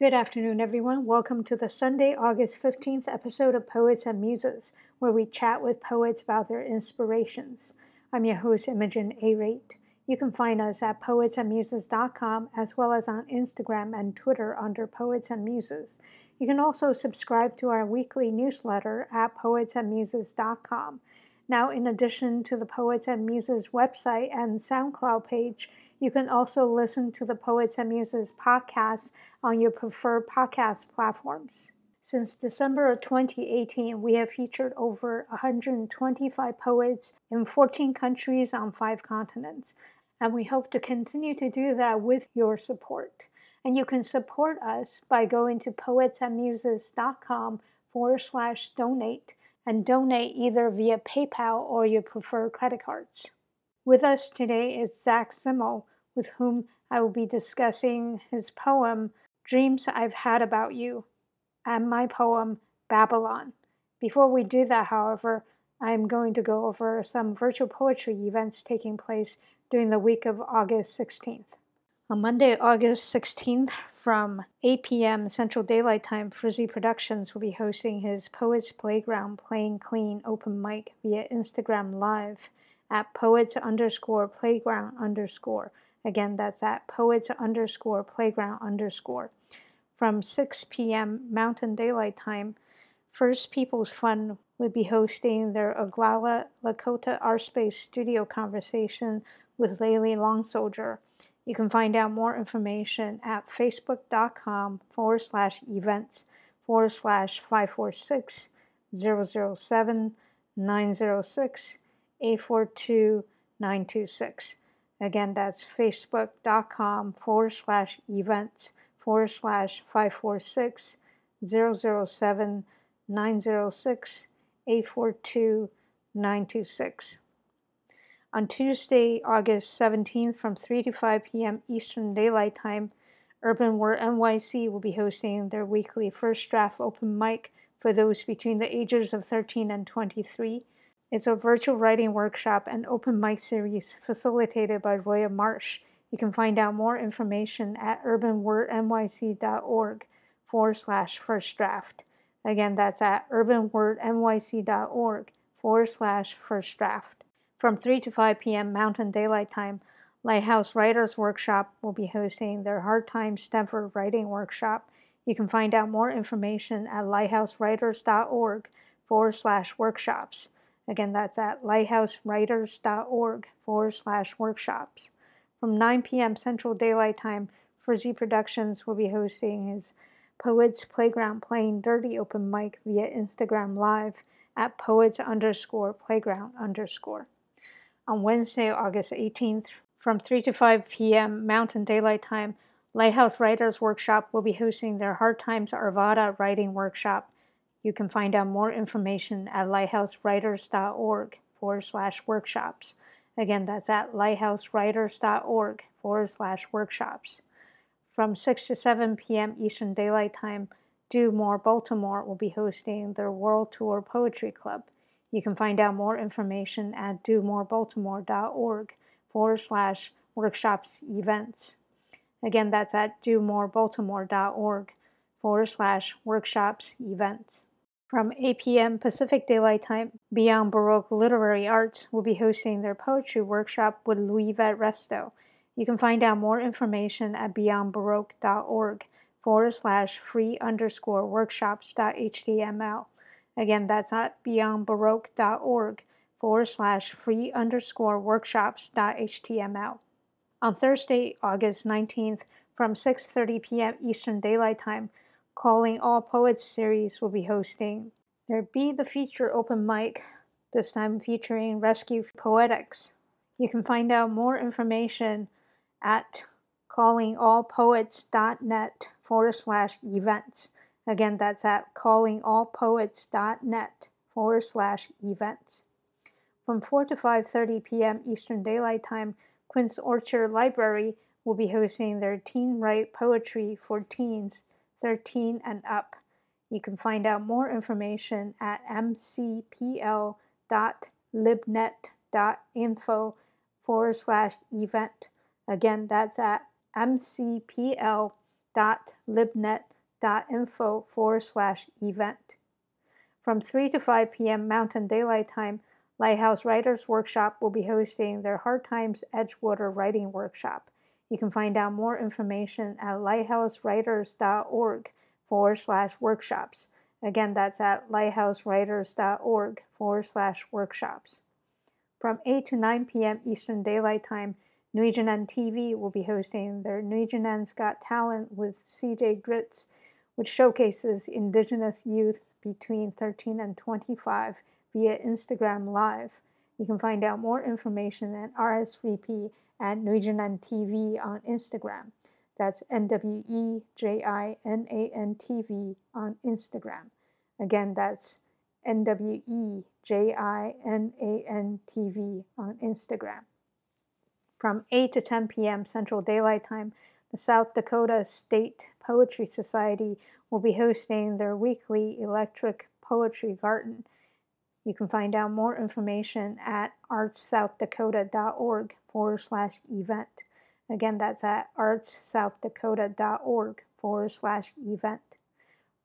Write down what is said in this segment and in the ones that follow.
Good afternoon, everyone. Welcome to the Sunday, August 15th episode of Poets and Muses, where we chat with poets about their inspirations. I'm your host, Imogen A. Rate. You can find us at poetsandmuses.com as well as on Instagram and Twitter under Poets and Muses. You can also subscribe to our weekly newsletter at poetsandmuses.com. Now, in addition to the Poets and Muses website and SoundCloud page, you can also listen to the Poets and Muses podcast on your preferred podcast platforms. Since December of 2018, we have featured over 125 poets in 14 countries on five continents, and we hope to continue to do that with your support. And you can support us by going to poetsandmuses.com forward slash donate and donate either via PayPal or your preferred credit cards. With us today is Zach Simmel, with whom I will be discussing his poem, Dreams I've Had About You, and my poem, Babylon. Before we do that, however, I'm going to go over some virtual poetry events taking place during the week of August 16th. On Monday, August 16th, from 8 p.m. Central Daylight Time, Frizzy Productions will be hosting his Poets Playground Playing Clean open mic via Instagram Live at poets underscore playground underscore. Again, that's at poets underscore playground underscore. From 6 p.m. Mountain Daylight Time, First People's Fund will be hosting their Oglala Lakota Art Space studio conversation with Layli Long Soldier. You can find out more information at facebook.com forward slash events forward slash 546 007 906 842 926. Again, that's facebook.com forward slash events forward slash 546 007 906 842 926. On Tuesday, August 17th from 3 to 5 p.m. Eastern Daylight Time, Urban Word NYC will be hosting their weekly First Draft open mic for those between the ages of 13 and 23. It's a virtual writing workshop and open mic series facilitated by Roya Marsh. You can find out more information at urbanwordnyc.org forward slash first draft. Again, that's at urbanwordnyc.org forward slash first draft. From 3 to 5 p.m. Mountain Daylight Time, Lighthouse Writers Workshop will be hosting their Hard Time Stanford Writing Workshop. You can find out more information at lighthousewriters.org forward slash workshops. Again, that's at lighthousewriters.org forward slash workshops. From 9 p.m. Central Daylight Time, Frizzy Productions will be hosting his Poets Playground Playing Dirty open mic via Instagram Live at poets underscore playground underscore on Wednesday, August 18th, from 3 to 5 p.m. Mountain Daylight Time, Lighthouse Writers Workshop will be hosting their Hard Times Arvada writing workshop. You can find out more information at lighthousewriters.org forward slash workshops. Again, that's at lighthousewriters.org forward slash workshops. From 6 to 7 p.m. Eastern Daylight Time, DewMore Baltimore will be hosting their World Tour Poetry Club. You can find out more information at dewmorebaltimore.org forward slash workshops events. Again, that's at dewmorebaltimore.org forward slash workshops events. From 8 p.m. Pacific Daylight Time, Beyond Baroque Literary Arts will be hosting their poetry workshop with Louisette Resto. You can find out more information at beyondbaroque.org forward slash free underscore workshops.html. Again, that's at beyondbaroque.org forward slash free underscore workshops.html. On Thursday, August 19th, from 6.30 p.m. Eastern Daylight Time, Calling All Poets series will be hosting their Be the Feature open mic, this time featuring Rescue Poetics. You can find out more information at callingallpoets.net forward slash events. Again, that's at callingallpoets.net forward slash events. From 4 to 5.30 p.m. Eastern Daylight Time, Quince Orchard Library will be hosting their Teen Write Poetry for Teens 13 and Up. You can find out more information at mcpl.libnet.info forward slash event. Again, that's at mcpl.libnet.info www.libnet.info forward slash event. From 3 to 5 p.m. Mountain Daylight Time, Lighthouse Writers Workshop will be hosting their Hard Times Edgewater Writing Workshop. You can find out more information at lighthousewriters.org forward slash workshops. Again, that's at lighthousewriters.org forward slash workshops. From 8 to 9 p.m. Eastern Daylight Time, Nwe Jinan TV will be hosting their Nwe Jinan's Got Talent with CJ Grits, which showcases Indigenous youth between 13 and 25 via Instagram Live. You can find out more information at RSVP at Nwe Jinan TV on Instagram. That's N W E J I N A N T V on Instagram. Again, that's N W E J I N A N T V on Instagram. From 8 to 10 p.m. Central Daylight Time, the South Dakota State Poetry Society will be hosting their weekly Electric Poetry Garden. You can find out more information at artssouthdakota.org forward slash event. Again, that's at artssouthdakota.org forward slash event.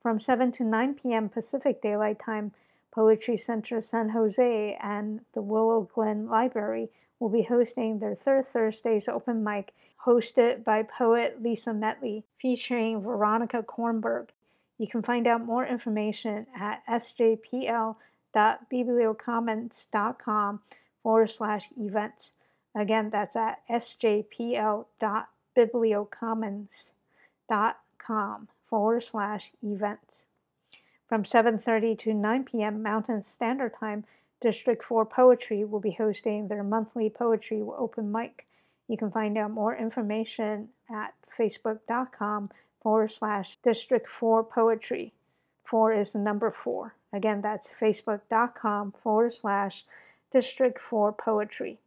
From 7 to 9 p.m. Pacific Daylight Time, Poetry Center San Jose and the Willow Glen Library will be hosting their third Thursday's open mic, hosted by poet Lisa Metley, featuring Veronica Kornberg. You can find out more information at sjpl.bibliocommons.com forward slash events. Again, that's at sjpl.bibliocommons.com forward slash events. From 7.30 to 9 p.m. Mountain Standard Time, District 4 Poetry will be hosting their monthly poetry open mic. You can find out more information at facebook.com forward slash District 4 Poetry. 4 is the number 4. Again, that's facebook.com forward slash District 4 Poetry.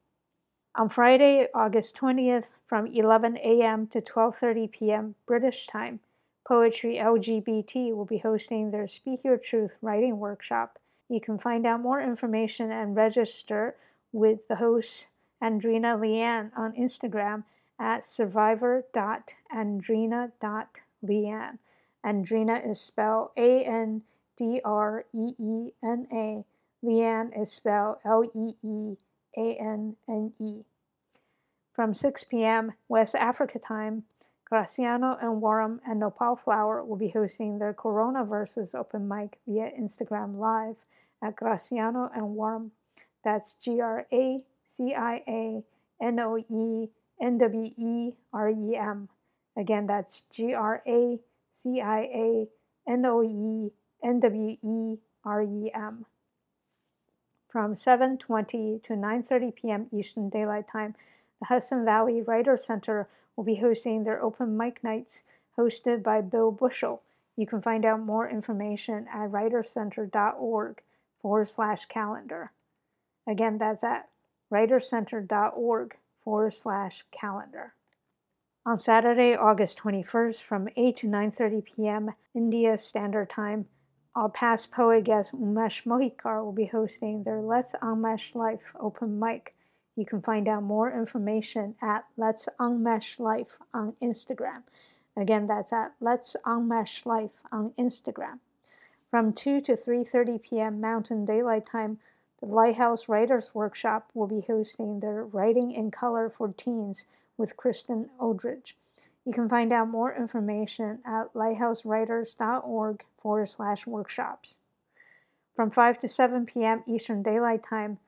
On Friday, August 20th, from 11 a.m. to 12:30 p.m. British time, Poetry LGBT will be hosting their Speak Your Truth writing workshop. You can find out more information and register with the host Andreena Leeanne on Instagram at survivor.andreena.leeanne. Andreena is spelled A N D R E E N A. Leeanne is spelled L E E A N N E. From 6 p.m. West Africa time, Graciano Enwerem and Nopal Flower will be hosting their Corona Verses open mic via Instagram Live at Graciano Enwerem. That's G R A C I A N O E N W E R E M. Again, that's G R A C I A N O E N W E R E M. From 7:20 to 9:30 p.m. Eastern Daylight Time, the Hudson Valley Writer Center will be hosting their open mic nights hosted by Bill Bushell. You can find out more information at writercenter.org forward slash calendar. Again, that's at writercenter.org forward slash calendar. On Saturday, August 21st from 8 to 9.30 p.m. India Standard Time, our past poet guest Umesh Mohikar will be hosting their Let's Unmesh Life open mic you can find out more information at Let's Unmesh Life on Instagram. Again, that's at Let's Unmesh Life on Instagram. From 2 to 3:30 p.m. Mountain Daylight Time, the Lighthouse Writers Workshop will be hosting their Writing in Color for Teens with Kristen Odridge. You can find out more information at lighthousewriters.org forward slash workshops. From 5 to 7 p.m. Eastern Daylight Time,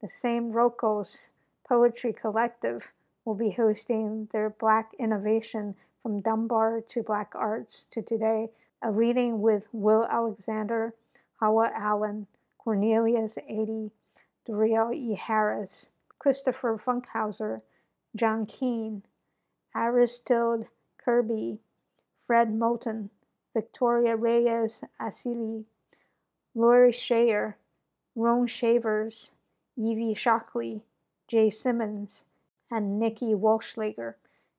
the same Rocos Poetry Collective will be hosting their Black Innovation from Dunbar to Black Arts to Today, a reading with Will Alexander, Hawa Allen, Cornelius Eady, Duriel E. Harris, Christopher Funkhouser, John Keene, Aristide Kirby, Fred Moten, Victoria Reyes Asili, Lori Shayer, Ron Shavers, Evie Shockley, Jay Simmons, and Nikki Wallschlaeger.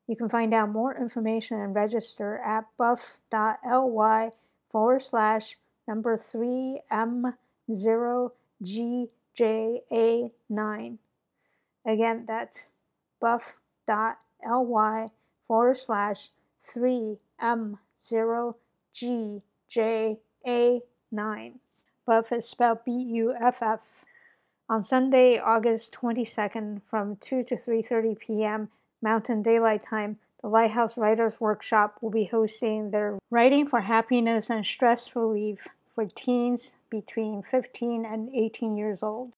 You can find out more information and register at buff.ly forward slash number 3M0GJA9. Again, that's buff.ly forward slash 3 M0GJA9. Buff is spelled B U F F. On Sunday, August 22nd from 2 to 3:30 p.m. Mountain Daylight Time, the Lighthouse Writers Workshop will be hosting their Writing for Happiness and Stress Relief for teens between 15 and 18 years old.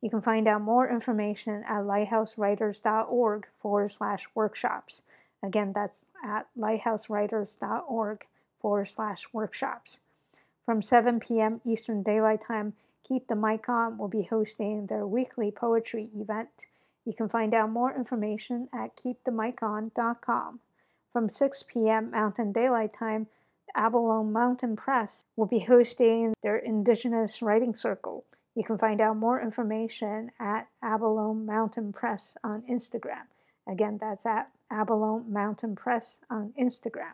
You can find out more information at lighthousewriters.org forward slash workshops. Again, that's at lighthousewriters.org forward slash workshops. From 7 p.m. Eastern Daylight Time, Keep the Mic On will be hosting their weekly poetry event. You can find out more information at keepthemicon.com. From 6 p.m. Mountain Daylight Time, Avalone Mountain Press will be hosting their Indigenous Writing Circle. You can find out more information at Avalone Mountain Press on Instagram. Again, that's at Avalone Mountain Press on Instagram.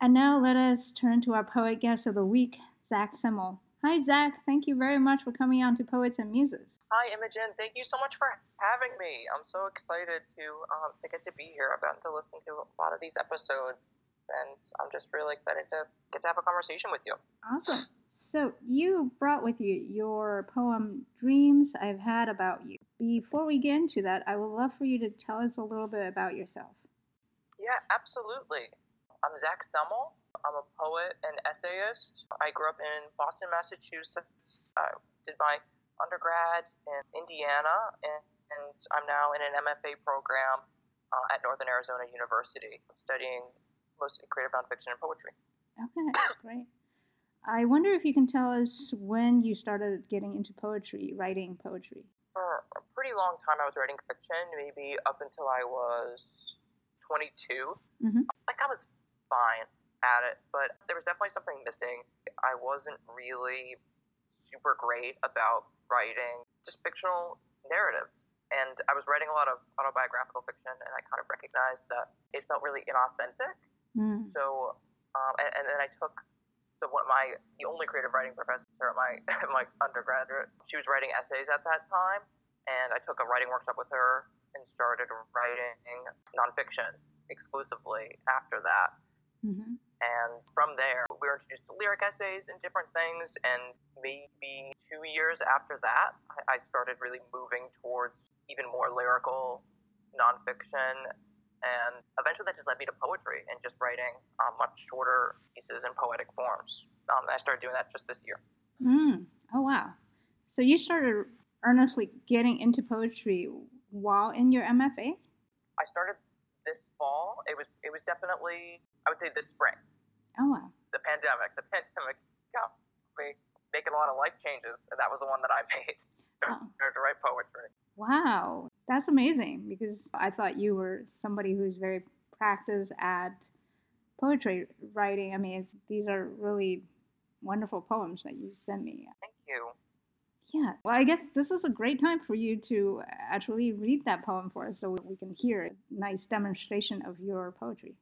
And now let us turn to our poet guest of the week, Zach Simmel. Hi, Zach. Thank you very much for coming on to Poets and Muses. Hi, Imogen. Thank you so much for having me. I'm so excited to um, to get to be here. I've gotten to listen to a lot of these episodes, and I'm just really excited to get to have a conversation with you. Awesome. So you brought with you your poem "Dreams I've Had About You." Before we get into that, I would love for you to tell us a little bit about yourself. Yeah, absolutely. I'm Zach Semmel. I'm a poet and essayist. I grew up in Boston, Massachusetts. I did my undergrad in Indiana, and, and I'm now in an MFA program uh, at Northern Arizona University, studying mostly creative nonfiction and poetry. Okay, great. I wonder if you can tell us when you started getting into poetry, writing poetry. For a pretty long time, I was writing fiction, maybe up until I was 22. Mm-hmm. Like, I was fine at it, but there was definitely something missing. I wasn't really super great about writing just fictional narratives. And I was writing a lot of autobiographical fiction, and I kind of recognized that it felt really inauthentic. Mm. So, um, and, and, then I took so one my the only creative writing professor at my my undergraduate. She was writing essays at that time, and I took a writing workshop with her and started writing nonfiction exclusively after that. Mm-hmm. And from there, we were introduced to lyric essays and different things. And maybe two years after that, I started really moving towards even more lyrical nonfiction. And eventually that just led me to poetry and just writing um, much shorter pieces in poetic forms. Um, I started doing that just this year. Mm. Oh, wow. So you started earnestly getting into poetry while in your MFA? I started this fall. It was it was definitely I would say this spring. Oh wow. The pandemic. The pandemic got me making a lot of life changes, and that was the one that I made. Started oh. to write poetry. Wow, that's amazing because I thought you were somebody who's very practiced at poetry writing. I mean, these are really wonderful poems that you sent me. Thank you. Yeah, well, I guess this is a great time for you to actually read that poem for us so we can hear a nice demonstration of your poetry.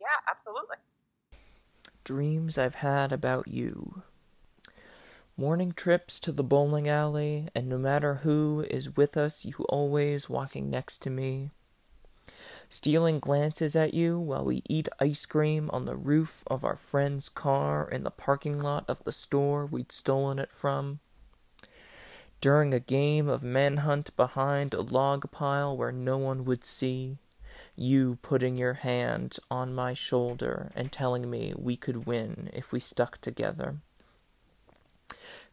Yeah, absolutely. Dreams I've had about you. Morning trips to the bowling alley, and no matter who is with us, you always walking next to me. Stealing glances at you while we eat ice cream on the roof of our friend's car in the parking lot of the store we'd stolen it from during a game of manhunt behind a log pile where no one would see, you putting your hand on my shoulder and telling me we could win if we stuck together.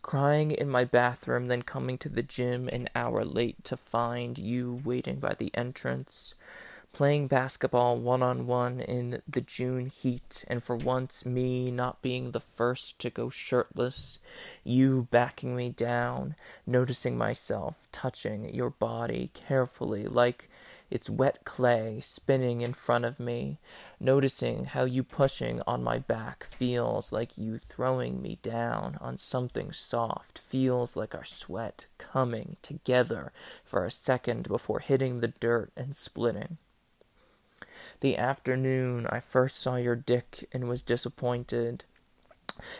Crying in my bathroom, then coming to the gym an hour late to find you waiting by the entrance, playing basketball one on one in the June heat, and for once me not being the first to go shirtless, you backing me down, noticing myself touching your body carefully like it's wet clay spinning in front of me, noticing how you pushing on my back feels like you throwing me down on something soft, feels like our sweat coming together for a second before hitting the dirt and splitting the afternoon I first saw your dick and was disappointed.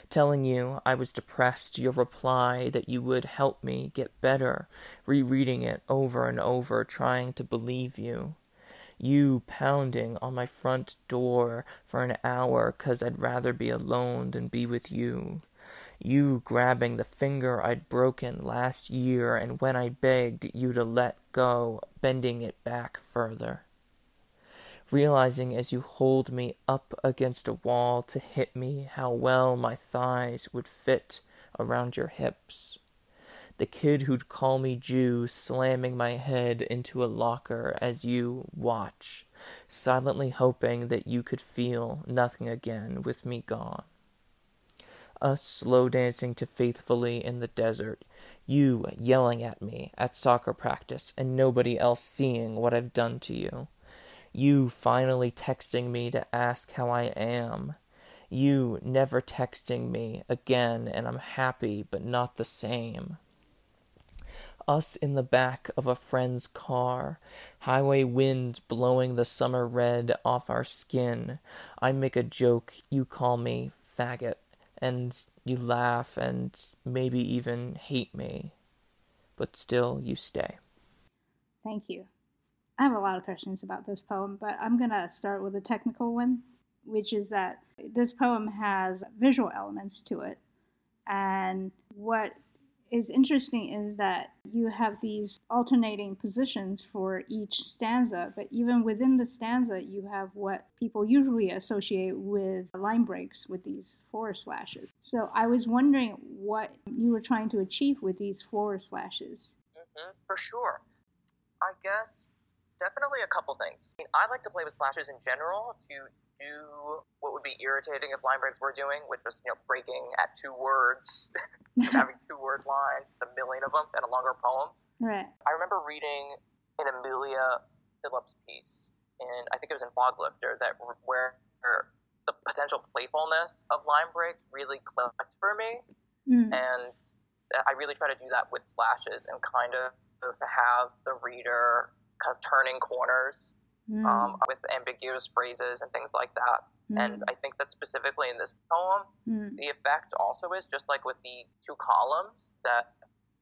Telling you I was depressed, your reply that you would help me get better, rereading it over and over, trying to believe you. You pounding on my front door for an hour 'cause I'd rather be alone than be with you. You grabbing the finger I'd broken last year and when I begged you to let go, bending it back further. Realizing as you hold me up against a wall to hit me how well my thighs would fit around your hips the kid who'd call me Jew slamming my head into a locker as you watch, silently hoping that you could feel nothing again with me gone. Us slow dancing to faithfully in the desert, you yelling at me at soccer practice and nobody else seeing what I've done to you. You finally texting me to ask how I am. You never texting me again and I'm happy but not the same us in the back of a friend's car, highway wind blowing the summer red off our skin. I make a joke, you call me faggot, and you laugh and maybe even hate me, but still you stay. Thank you. I have a lot of questions about this poem, but I'm going to start with a technical one, which is that this poem has visual elements to it. And what is interesting is that you have these alternating positions for each stanza, but even within the stanza, you have what people usually associate with line breaks with these forward slashes. So I was wondering what you were trying to achieve with these forward slashes. Mm-hmm, for sure. I guess definitely a couple things. I, mean, I like to play with slashes in general to do what would be irritating if line breaks were doing, which was you know breaking at two words, having two word lines, a million of them, and a longer poem. Right. I remember reading an Amelia Phillips piece, and I think it was in Foglifter that where the potential playfulness of line break really clicked for me, mm. and I really try to do that with slashes and kind of have the reader kind of turning corners mm. um, with ambiguous phrases and things like that. Mm. And I think that specifically in this poem, mm. the effect also is just like with the two columns that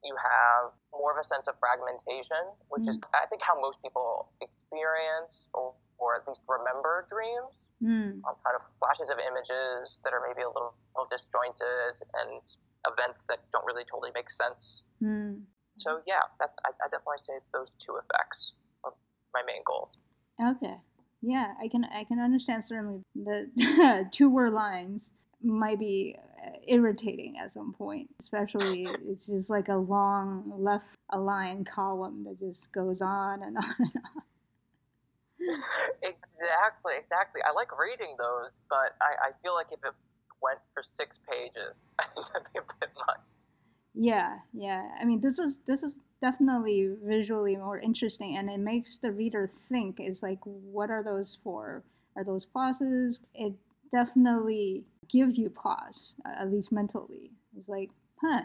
you have more of a sense of fragmentation, which is mm. I think how most people experience or, or at least remember dreams. Mm. Um, kind of flashes of images that are maybe a little, little disjointed and events that don't really totally make sense. Mm. So yeah, that, I, I definitely say those two effects my main goals. Okay. Yeah, I can I can understand certainly the two word lines might be uh, irritating at some point, especially it's just like a long left aligned column that just goes on and on and on. Exactly, exactly. I like reading those, but I, I feel like if it went for six pages, I think that'd be a bit much. Yeah, yeah. I mean, this is this is definitely visually more interesting and it makes the reader think is like what are those for? Are those pauses? It definitely gives you pause at least mentally. It's like huh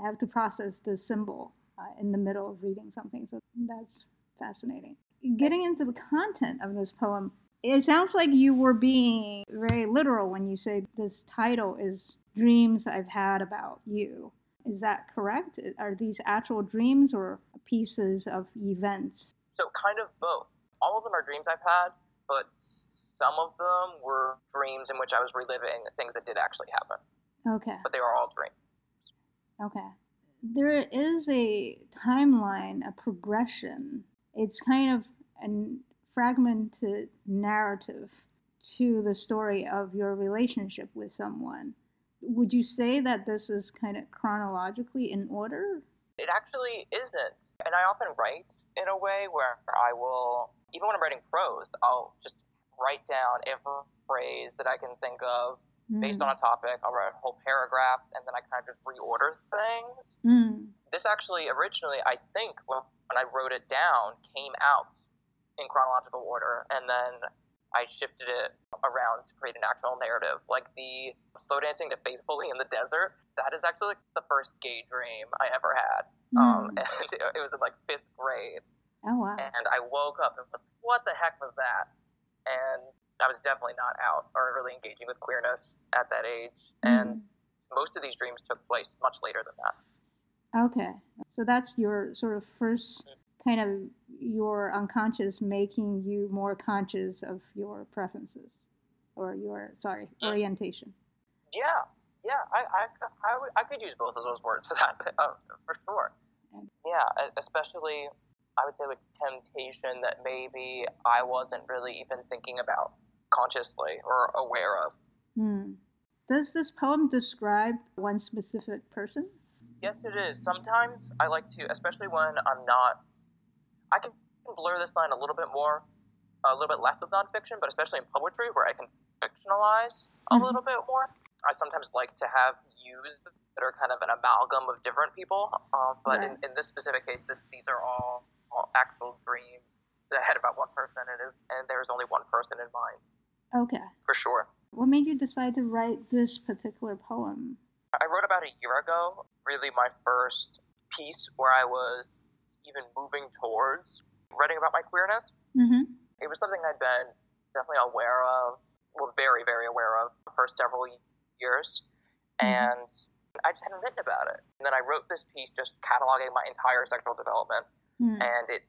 i have to process this symbol uh, in the middle of reading something. So that's fascinating. Getting into the content of this poem it sounds like you were being very literal when you say this title is dreams i've had about you is that correct? Are these actual dreams or pieces of events? So, kind of both. All of them are dreams I've had, but some of them were dreams in which I was reliving things that did actually happen. Okay. But they were all dreams. Okay. There is a timeline, a progression. It's kind of a fragmented narrative to the story of your relationship with someone would you say that this is kind of chronologically in order? It actually isn't. And I often write in a way where I will, even when I'm writing prose, I'll just write down every phrase that I can think of mm. based on a topic. I'll write whole paragraphs and then I kind of just reorder things. Mm. This actually, originally, I think when, when I wrote it down, came out in chronological order. And then I shifted it around to create an actual narrative. Like the slow dancing to faithfully in the desert, that is actually like the first gay dream I ever had. Mm. Um, and it, was in like fifth grade. Oh, wow. And I woke up and was, like, what the heck was that? And I was definitely not out or really engaging with queerness at that age. Mm. And most of these dreams took place much later than that. Okay. So that's your sort of first kind of your unconscious making you more conscious of your preferences or your sorry mm. orientation. Yeah, yeah, I, I, I, I could use both of those words for that uh, for sure. Yeah, especially I would say with temptation that maybe I wasn't really even thinking about consciously or aware of. Hmm. Does this poem describe one specific person? Yes, it is. Sometimes I like to, especially when I'm not, I can blur this line a little bit more, a little bit less with nonfiction, but especially in poetry where I can fictionalize a mm-hmm. little bit more. I sometimes like to have used that are kind of an amalgam of different people. Uh, but right. in, in this specific case, this, these are all, all actual dreams that I had about one person, and, and there's only one person in mind. Okay. For sure. What made you decide to write this particular poem? I wrote about a year ago, really my first piece where I was even moving towards writing about my queerness. Mm-hmm. It was something I'd been definitely aware of, well, very, very aware of for several years. Mm-hmm. And I just hadn't written about it. And then I wrote this piece just cataloging my entire sexual development. Mm-hmm. And it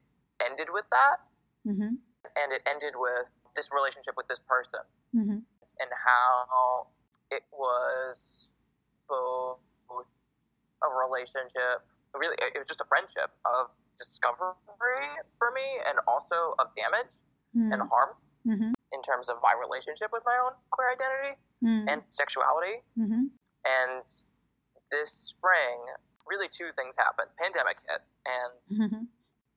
ended with that. Mm-hmm. And it ended with this relationship with this person. Mm-hmm. And how it was both a relationship, really, it was just a friendship of discovery for me and also of damage mm. and harm mm-hmm. in terms of my relationship with my own queer identity mm. and sexuality. Mm-hmm. And this spring, really two things happened. Pandemic hit, and mm-hmm.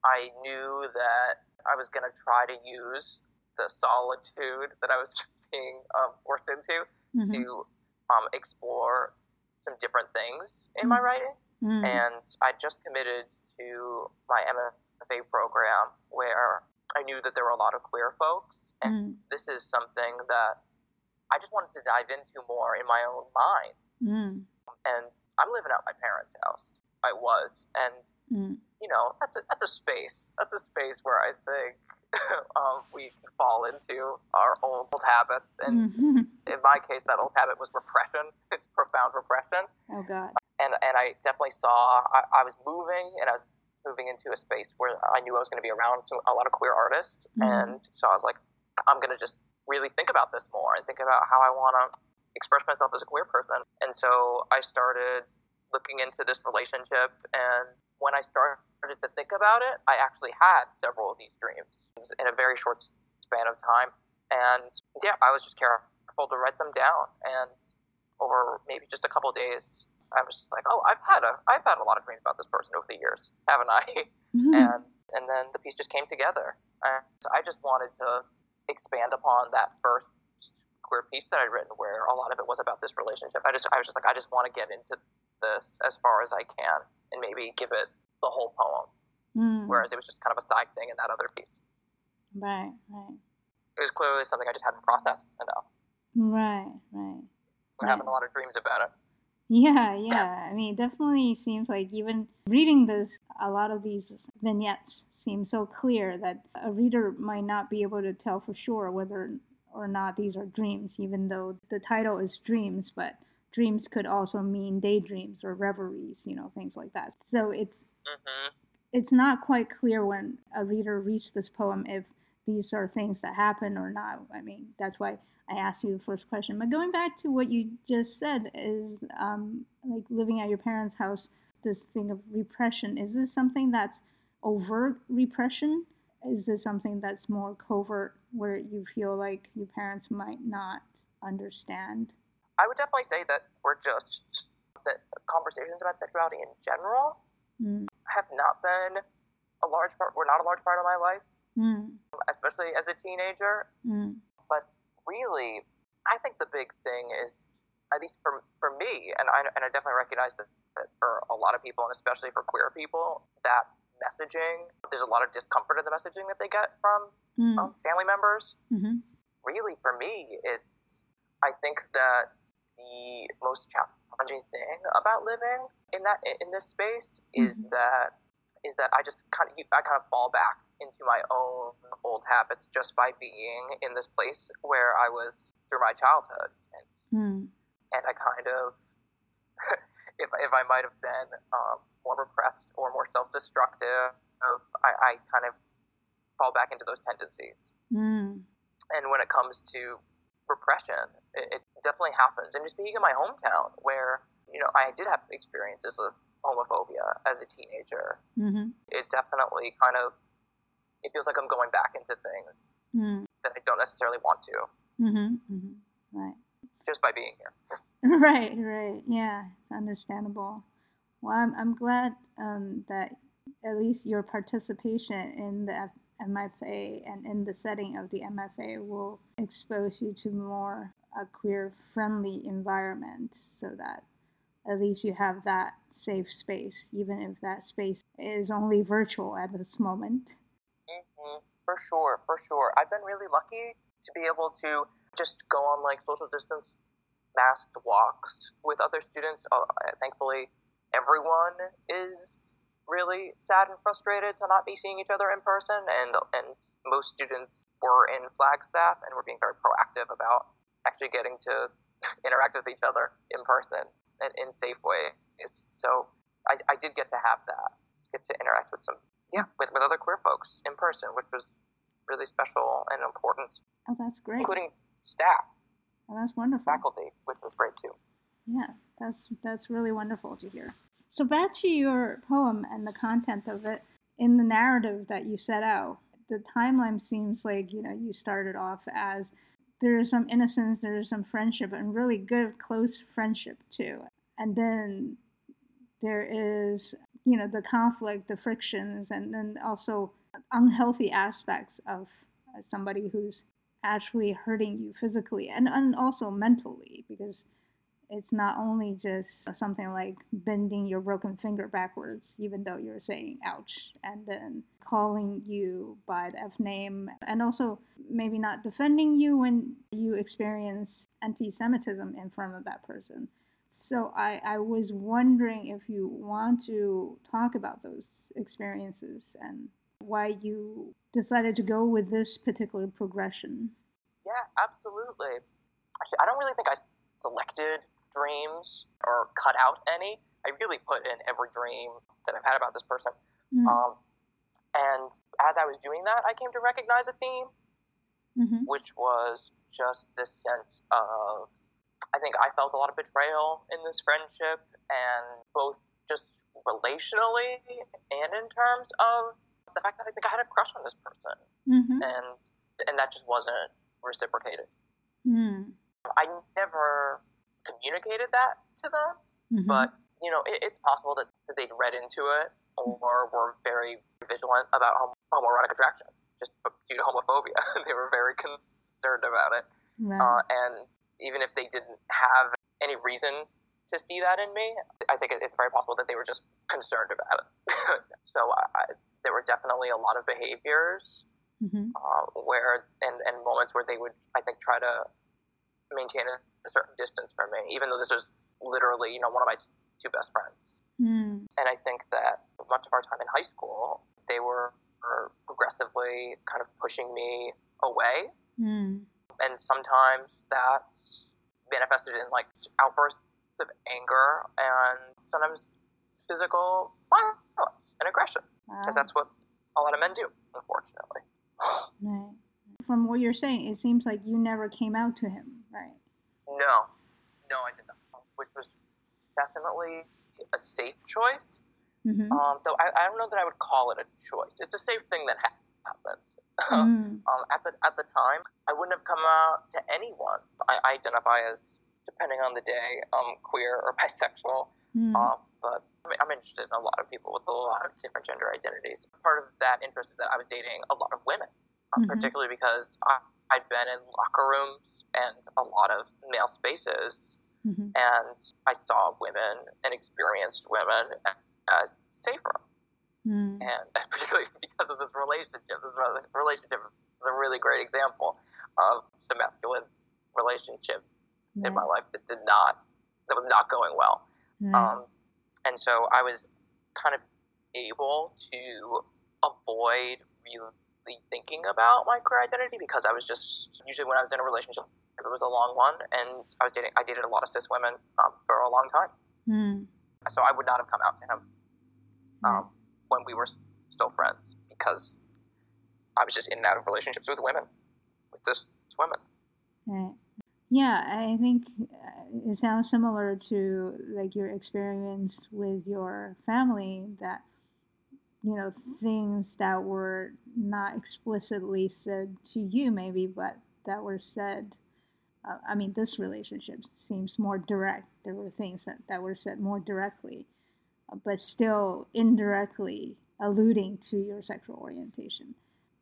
I knew that I was going to try to use the solitude that I was being um, forced into mm-hmm. to um, explore some different things in my mm. writing. Mm. And I just committed to my MFA program where I knew that there were a lot of queer folks. And mm. this is something that I just wanted to dive into more in my own mind. Mm. And I'm living at my parents' house. I was. And, mm. you know, that's a, that's a space. That's a space where I think um, we fall into our old habits. And mm-hmm. in my case, that old habit was repression. It's profound repression. Oh God. And and I definitely saw I, I was moving and I was moving into a space where I knew I was going to be around a lot of queer artists, mm-hmm. and so I was like, I'm going to just really think about this more and think about how I want to express myself as a queer person. And so I started looking into this relationship, and when I started to think about it, I actually had several of these dreams in a very short span of time. And yeah, I was just careful to write them down. And over maybe just a couple days, I was just like, oh, I've had a I've had a lot of dreams about this person over the years, haven't I? Mm-hmm. And and then the piece just came together. And I just wanted to expand upon that first queer piece that I'd written, where a lot of it was about this relationship. I just I was just like, I just want to get into this as far as I can, and maybe give it the whole poem. Mm. Whereas it was just kind of a side thing in that other piece. Right, right. It was clearly something I just hadn't processed enough. Right, right. I'm right. having a lot of dreams about it. Yeah, yeah. I mean, definitely seems like even reading this, a lot of these vignettes seem so clear that a reader might not be able to tell for sure whether or not these are dreams, even though the title is dreams, but dreams could also mean daydreams or reveries, you know, things like that. So it's mm-hmm. it's not quite clear when a reader reads this poem if these are things that happen or not. I mean, that's why I asked you the first question. But going back to what you just said is um, like living at your parents' house, this thing of repression. Is this something that's overt repression? Is this something that's more covert where you feel like your parents might not understand? I would definitely say that we're just that conversations about sexuality in general mm. have not been a large part. We're not a large part of my life, mm. especially as a teenager. Mm really, I think the big thing is, at least for, for me, and I, and I definitely recognize that, that for a lot of people, and especially for queer people, that messaging, there's a lot of discomfort in the messaging that they get from mm. um, family members. Mm-hmm. Really, for me, it's, I think that the most challenging thing about living in that in this space is mm-hmm. that is that I just kind of I kind of fall back into my own old habits just by being in this place where I was through my childhood. And, mm. and I kind of, if, if I might have been um, more repressed or more self destructive, I, I kind of fall back into those tendencies. Mm. And when it comes to repression, it, it definitely happens. And just being in my hometown, where you know I did have experiences of homophobia as a teenager, mm-hmm. it definitely kind of it feels like I'm going back into things mm. that I don't necessarily want to. Mm-hmm. Mm-hmm. Right. Just by being here. right. Right. Yeah. Understandable. Well, I'm I'm glad um, that at least your participation in the F- MFA and in the setting of the MFA will expose you to more a queer friendly environment so that at least you have that safe space, even if that space is only virtual at this moment. For sure, for sure. I've been really lucky to be able to just go on like social distance masked walks with other students. Uh, thankfully, everyone is really sad and frustrated to not be seeing each other in person, and and most students were in Flagstaff and were being very proactive about actually getting to interact with each other in person and in safe ways. So I, I did get to have that, get to interact with some yeah with, with other queer folks in person, which was really special and important. Oh, that's great. Including staff. Oh, that's wonderful. Faculty, which was great too. Yeah, that's that's really wonderful to hear. So back to your poem and the content of it. In the narrative that you set out, the timeline seems like you know you started off as there's some innocence, there's some friendship, and really good close friendship too. And then there is you know the conflict, the frictions, and then also unhealthy aspects of uh, somebody who's actually hurting you physically and, and also mentally because it's not only just something like bending your broken finger backwards, even though you're saying ouch, and then calling you by the F name, and also maybe not defending you when you experience anti Semitism in front of that person. So I, I was wondering if you want to talk about those experiences and why you decided to go with this particular progression. Yeah, absolutely. Actually, I don't really think I selected dreams or cut out any. I really put in every dream that I've had about this person. Mm. Um, and as I was doing that, I came to recognize a theme, mm-hmm. which was just this sense of I think I felt a lot of betrayal in this friendship, and both just relationally and in terms of the fact that I think I had a crush on this person, mm-hmm. and and that just wasn't reciprocated. Mm. I never communicated that to them, mm-hmm. but you know, it, it's possible that, that they'd read into it or were very vigilant about hom- homoerotic attraction just due to homophobia. they were very concerned about it, right. uh, and even if they didn't have any reason to see that in me, I think it's very possible that they were just concerned about it. so I, there were definitely a lot of behaviors mm-hmm. uh, where and, and moments where they would I think try to maintain a, certain distance from me, even though this was literally you know one of my t- two best friends. Mm. And I think that much of our time in high school, they were, were progressively kind of pushing me away, mm. and sometimes that manifested in like outbursts of anger and sometimes physical violence and aggression because wow. that's what a lot of men do, unfortunately. Right. From what you're saying, it seems like you never came out to him, right? No, no, I did not, which was definitely a safe choice. Mm-hmm. Um, though I, I don't know that I would call it a choice. It's a safe thing that ha- happened. Mm. um, at the at the time, I wouldn't have come out to anyone. I, I identify as, depending on the day, um, queer or bisexual. Mm. Um, but I mean, I'm interested in a lot of people with a lot of different gender identities. Part of that interest is that I was dating a lot of women, um, Mhm. particularly because I, I'd been in locker rooms and a lot of male spaces, Mm-hmm. and I saw women and experienced women as safer. Mm. And particularly because of this relationship, this relationship is a really great example of a masculine relationship in my life that did not, that was not going well. Right. Um, and so I was kind of able to avoid really thinking about my queer identity because I was just usually when I was in a relationship, it was a long one, and I was dating. I dated a lot of cis women um, for a long time, Mm. so I would not have come out to him um, when we were still friends because I was just in and out of relationships with women, with cis women. Right. Yeah, I think it sounds similar to like your experience with your family that you know things that were not explicitly said to you maybe but that were said uh, i mean this relationship seems more direct. There were things that, that were said more directly but still indirectly alluding to your sexual orientation.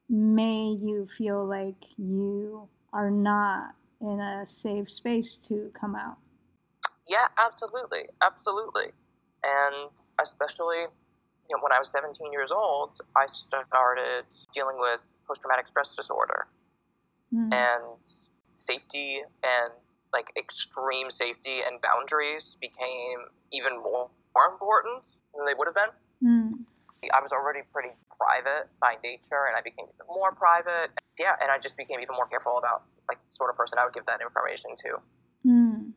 May you feel like you are not in a safe space to come out yeah absolutely absolutely and especially you know, when I was 17 years old, I started dealing with post traumatic stress disorder. Mm. And safety and like extreme safety and boundaries became even more, more important than they would have been. Mm. I was already pretty private by nature and I became even more private. Yeah, and I just became even more careful about like sort of person I would give that information to. Mm.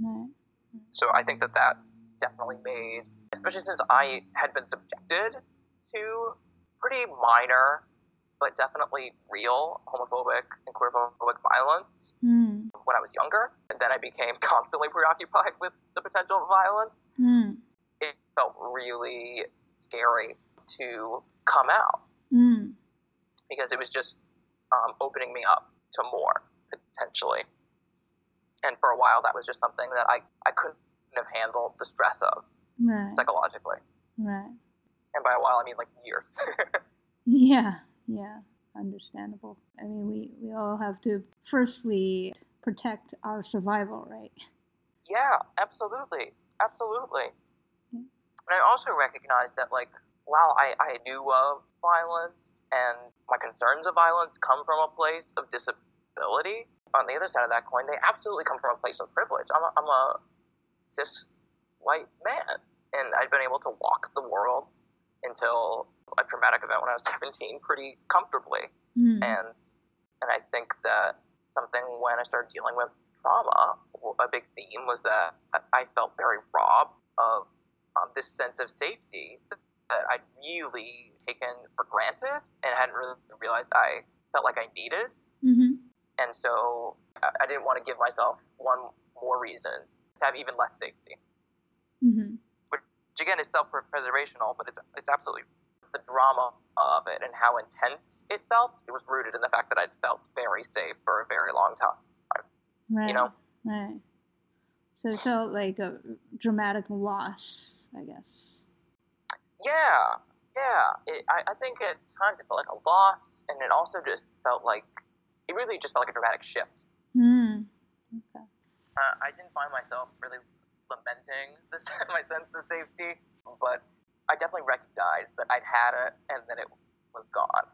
Right. So I think that that definitely made especially since I had been subjected to pretty minor but definitely real homophobic and queerphobic violence mm. when I was younger. And then I became constantly preoccupied with the potential of violence. Mm. It felt really scary to come out mm. because it was just um, opening me up to more potentially. And for a while, that was just something that I, I couldn't have handled the stress of right. psychologically. Right. And by a while, I mean like years. yeah, yeah, understandable. I mean, we, we all have to firstly protect our survival, right? Yeah, absolutely. Absolutely. Yeah. And I also recognize that, like, while I, I knew of violence and my concerns of violence come from a place of disability, on the other side of that coin, they absolutely come from a place of privilege. I'm a, I'm a cis white man. And I'd been able to walk the world until a traumatic event when I was 17 pretty comfortably. Mm. And and I think that something when I started dealing with trauma, a big theme was that I felt very robbed of um, this sense of safety that I'd really taken for granted and hadn't really realized I felt like I needed. Mm-hmm. And so I didn't want to give myself one more reason to have even less safety mm-hmm. which again is self-preservational, but it's it's absolutely the drama of it and how intense it felt. It was rooted in the fact that I'd felt very safe for a very long time. Right. You know. Right. So it felt like a dramatic loss, I guess. Yeah, yeah. It, I, I think at times it felt like a loss, and it also just felt like it really just felt like a dramatic shift. Hmm. Okay. Uh, I didn't find myself really lamenting this, my sense of safety, but I definitely recognized that I'd had it and then it was gone.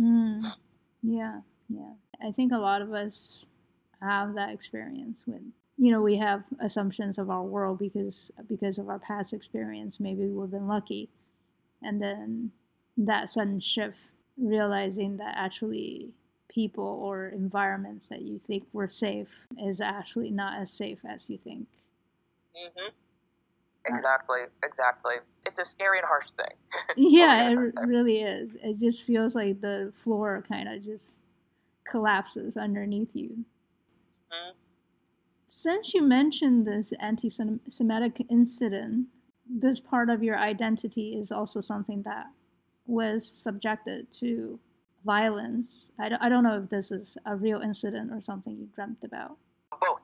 mm, yeah, yeah. I think a lot of us have that experience with you know we have assumptions of our world because because of our past experience maybe we've been lucky and then that sudden shift realizing that actually people or environments that you think were safe is actually not as safe as you think Mm-hmm. Exactly, exactly. It's a scary and harsh thing. yeah, it really is. It just feels like the floor kind of just collapses underneath you. Mm-hmm. Since you mentioned this anti Semitic incident, this part of your identity is also something that was subjected to violence. I don't, I don't know if this is a real incident or something you dreamt about. Both.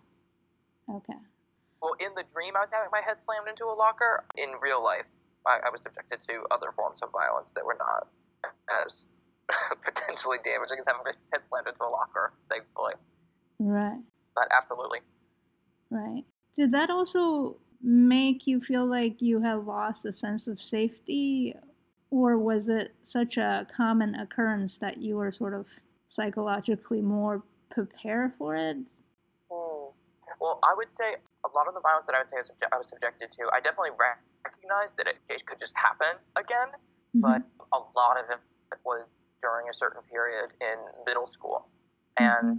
Okay well, in the dream, I was having my head slammed into a locker. In real life, I, I was subjected to other forms of violence that were not as potentially damaging as having my head slammed into a locker, thankfully. Right. But absolutely. Right. Did that also make you feel like you had lost a sense of safety? Or was it such a common occurrence that you were sort of psychologically more prepared for it? Hmm. Well, I would say a lot of the violence that I would say I was, I was subjected to, I definitely recognized that it, it could just happen again, mm-hmm. but a lot of it was during a certain period in middle school and mm-hmm.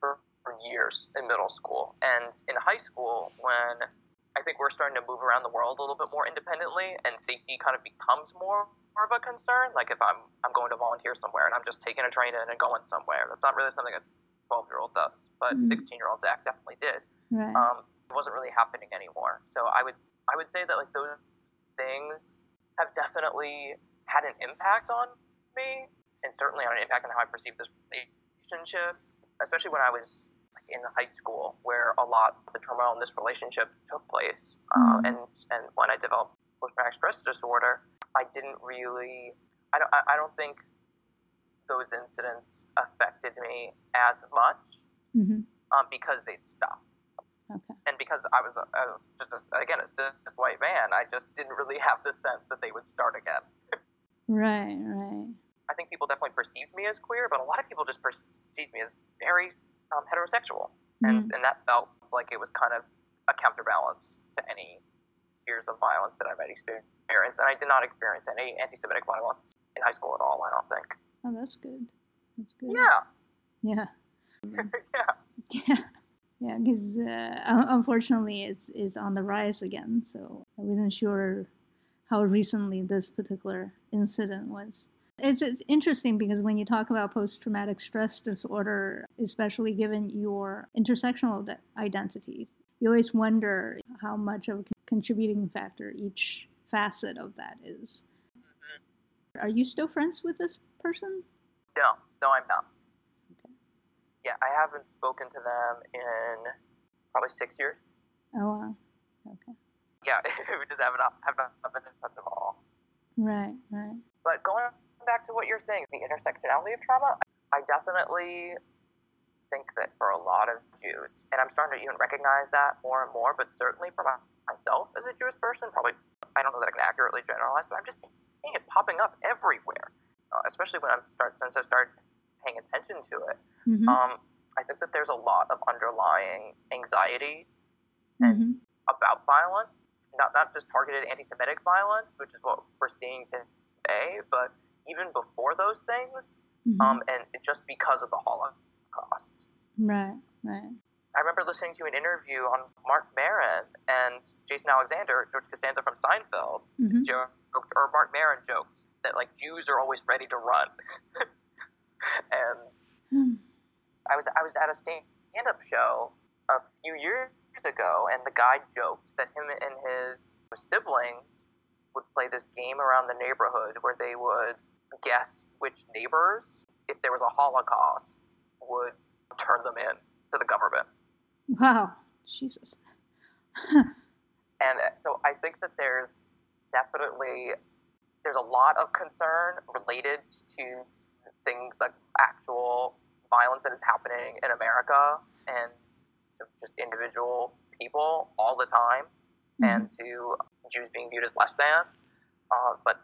for, for years in middle school. And in high school, when I think we're starting to move around the world a little bit more independently and safety kind of becomes more of a concern. Like if I'm I'm going to volunteer somewhere and I'm just taking a train in and going somewhere, that's not really something a 12 year old does, but 16 mm-hmm. year old Zach definitely did. Right. Um, it wasn't really happening anymore. So I would I would say that like those things have definitely had an impact on me, and certainly had an impact on how I perceive this relationship, especially when I was in high school where a lot of the turmoil in this relationship took place. Uh, mm-hmm. And and when I developed post traumatic stress disorder, I didn't really. I don't. I don't think those incidents affected me as much mm-hmm. um, because they'd stop. Okay. And because I was, a, I was just a, again a cis white man, I just didn't really have the sense that they would start again. right. Right. I think people definitely perceived me as queer, but a lot of people just perceived me as very um, heterosexual, mm-hmm. and and that felt like it was kind of a counterbalance to any fears of violence that I might experience. And I did not experience any anti-Semitic violence in high school at all. I don't think. Oh, that's good. That's good. Yeah. Yeah. yeah. Yeah. Yeah, because uh, unfortunately, it's is on the rise again. So I wasn't sure how recently this particular incident was. It's, it's interesting because when you talk about post traumatic stress disorder, especially given your intersectional identity, you always wonder how much of a contributing factor each facet of that is. Mm-hmm. Are you still friends with this person? No, no, I'm not. Okay. Yeah, I haven't spoken to them in probably six years. Oh wow. Okay. Yeah, we just haven't have not been in touch at all. Right, right. But going back to what you're saying, the intersectionality of trauma, I definitely think that for a lot of Jews, and I'm starting to even recognize that more and more, but certainly for myself as a Jewish person, probably, I don't know that I can accurately generalize, but I'm just seeing it popping up everywhere, uh, especially when I'm start, since I started paying attention to it. Mm-hmm. Um, I think that there's a lot of underlying anxiety and mm-hmm. about violence, not, not just targeted anti Semitic violence, which is what we're seeing today, but even before those things, mm-hmm. um, and just because of the Holocaust. Right, right. I remember listening to an interview on Marc Maron and Jason Alexander, George Costanza from Seinfeld, mm-hmm. joked, or Marc Maron joked that like Jews are always ready to run. and mm. I was I was at a stand-up show a few years ago, and the guy joked that him and his siblings would play this game around the neighborhood where they would guess which neighbors, if there was a Holocaust, would turn them in to the government. Wow, Jesus. and uh, so I think that there's definitely there's a lot of concern related to things like actual violence that is happening in America and to just individual people all the time, mm-hmm. and to Jews being viewed as less than. Uh, but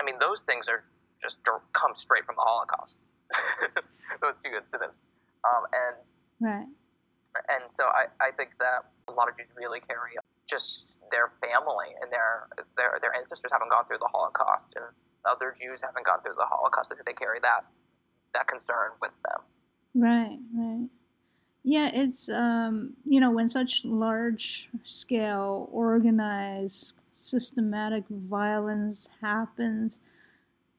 I mean, those things are just come straight from the Holocaust. Those two incidents, um, and right. And so I, I think that a lot of Jews really carry just their family and their their their ancestors haven't gone through the Holocaust, and other Jews haven't gone through the Holocaust. So they carry that that concern with them. Right. Right. Yeah, it's um, you know when such large scale, organized, systematic violence happens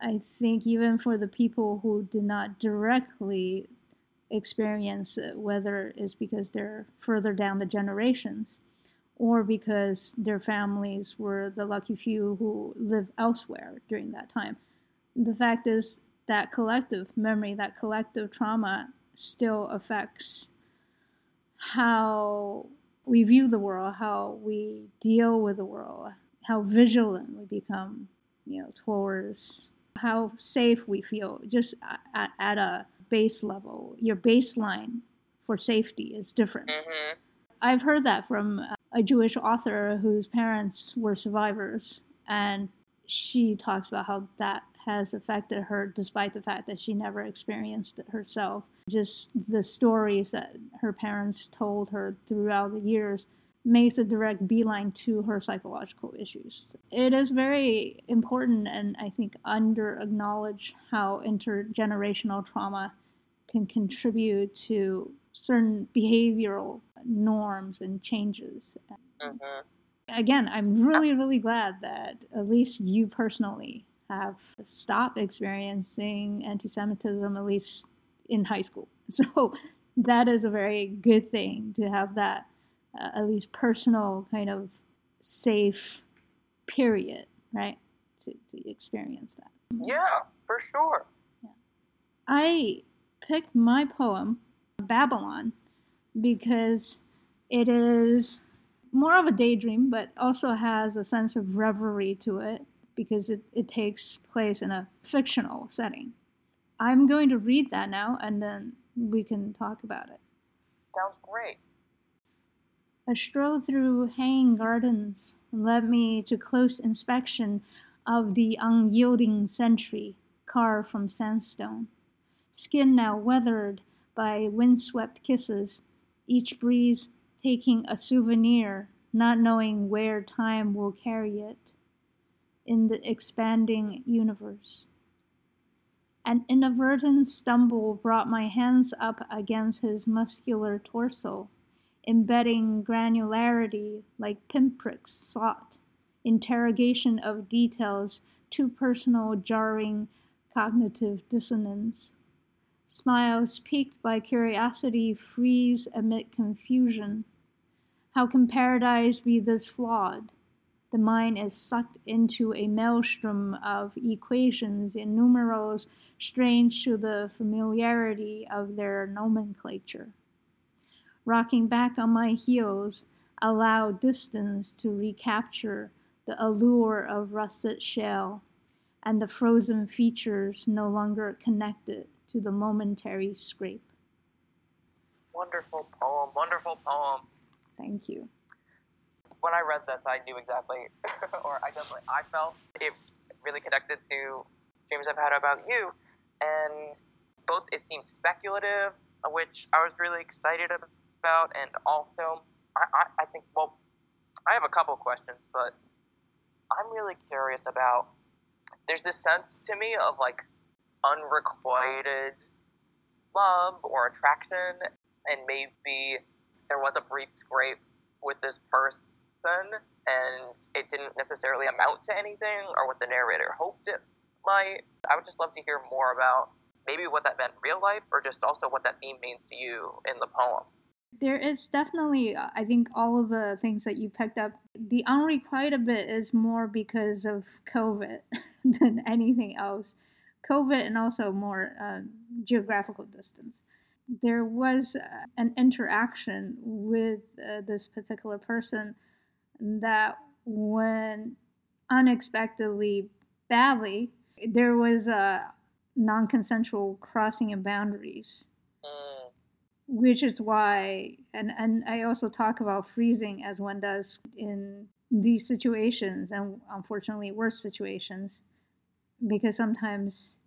I think even for the people who did not directly experience it, whether it's because they're further down the generations or because their families were the lucky few who lived elsewhere during that time. The fact is that collective memory, that collective trauma still affects how we view the world, how we deal with the world, how vigilant we become, you know, towards how safe we feel just at, at a base level. Your baseline for safety is different. Mm-hmm. I've heard that from a Jewish author whose parents were survivors, and she talks about how that has affected her despite the fact that she never experienced it herself. Just the stories that her parents told her throughout the years makes a direct beeline to her psychological issues. It is very important and I think under acknowledged how intergenerational trauma can contribute to certain behavioral norms and changes. Mm-hmm. Again, I'm really, really glad that at least you personally have stopped experiencing anti Semitism, at least in high school. So that is a very good thing to have that, uh, at least personal, kind of safe period, right? To, to experience that. Yeah, for sure. Yeah. I picked my poem, Babylon, because it is more of a daydream, but also has a sense of reverie to it because it, it takes place in a fictional setting. I'm going to read that now and then we can talk about it. Sounds great. A stroll through hanging gardens led me to close inspection of the unyielding sentry carved from sandstone. Skin now weathered by windswept kisses, each breeze taking a souvenir, not knowing where time will carry it in the expanding universe. An inadvertent stumble brought my hands up against his muscular torso, embedding granularity like pinpricks sought, interrogation of details too personal, jarring cognitive dissonance. Smiles piqued by curiosity freeze amid confusion. How can paradise be this flawed? The mind is sucked into a maelstrom of equations and numerals strange to the familiarity of their nomenclature. Rocking back on my heels, allow distance to recapture the allure of russet shell and the frozen features no longer connected to the momentary scrape. Wonderful poem, wonderful poem. Thank you. When I read this, I knew exactly, or I definitely, I felt it really connected to dreams I've had about you and both it seemed speculative, which I was really excited about, and also I, I, I think well, I have a couple questions, but I'm really curious about. There's this sense to me of like unrequited love or attraction, and maybe there was a brief scrape with this person, and it didn't necessarily amount to anything or what the narrator hoped it might. I would just love to hear more about maybe what that meant in real life or just also what that theme means to you in the poem. There is definitely, I think, all of the things that you picked up. The unrequited bit is more because of COVID than anything else. COVID and also more uh, geographical distance. There was uh, an interaction with uh, this particular person that went unexpectedly badly there was a non-consensual crossing of boundaries. Which is why and and i also talk about freezing as one does in these situations and unfortunately worse situations because sometimes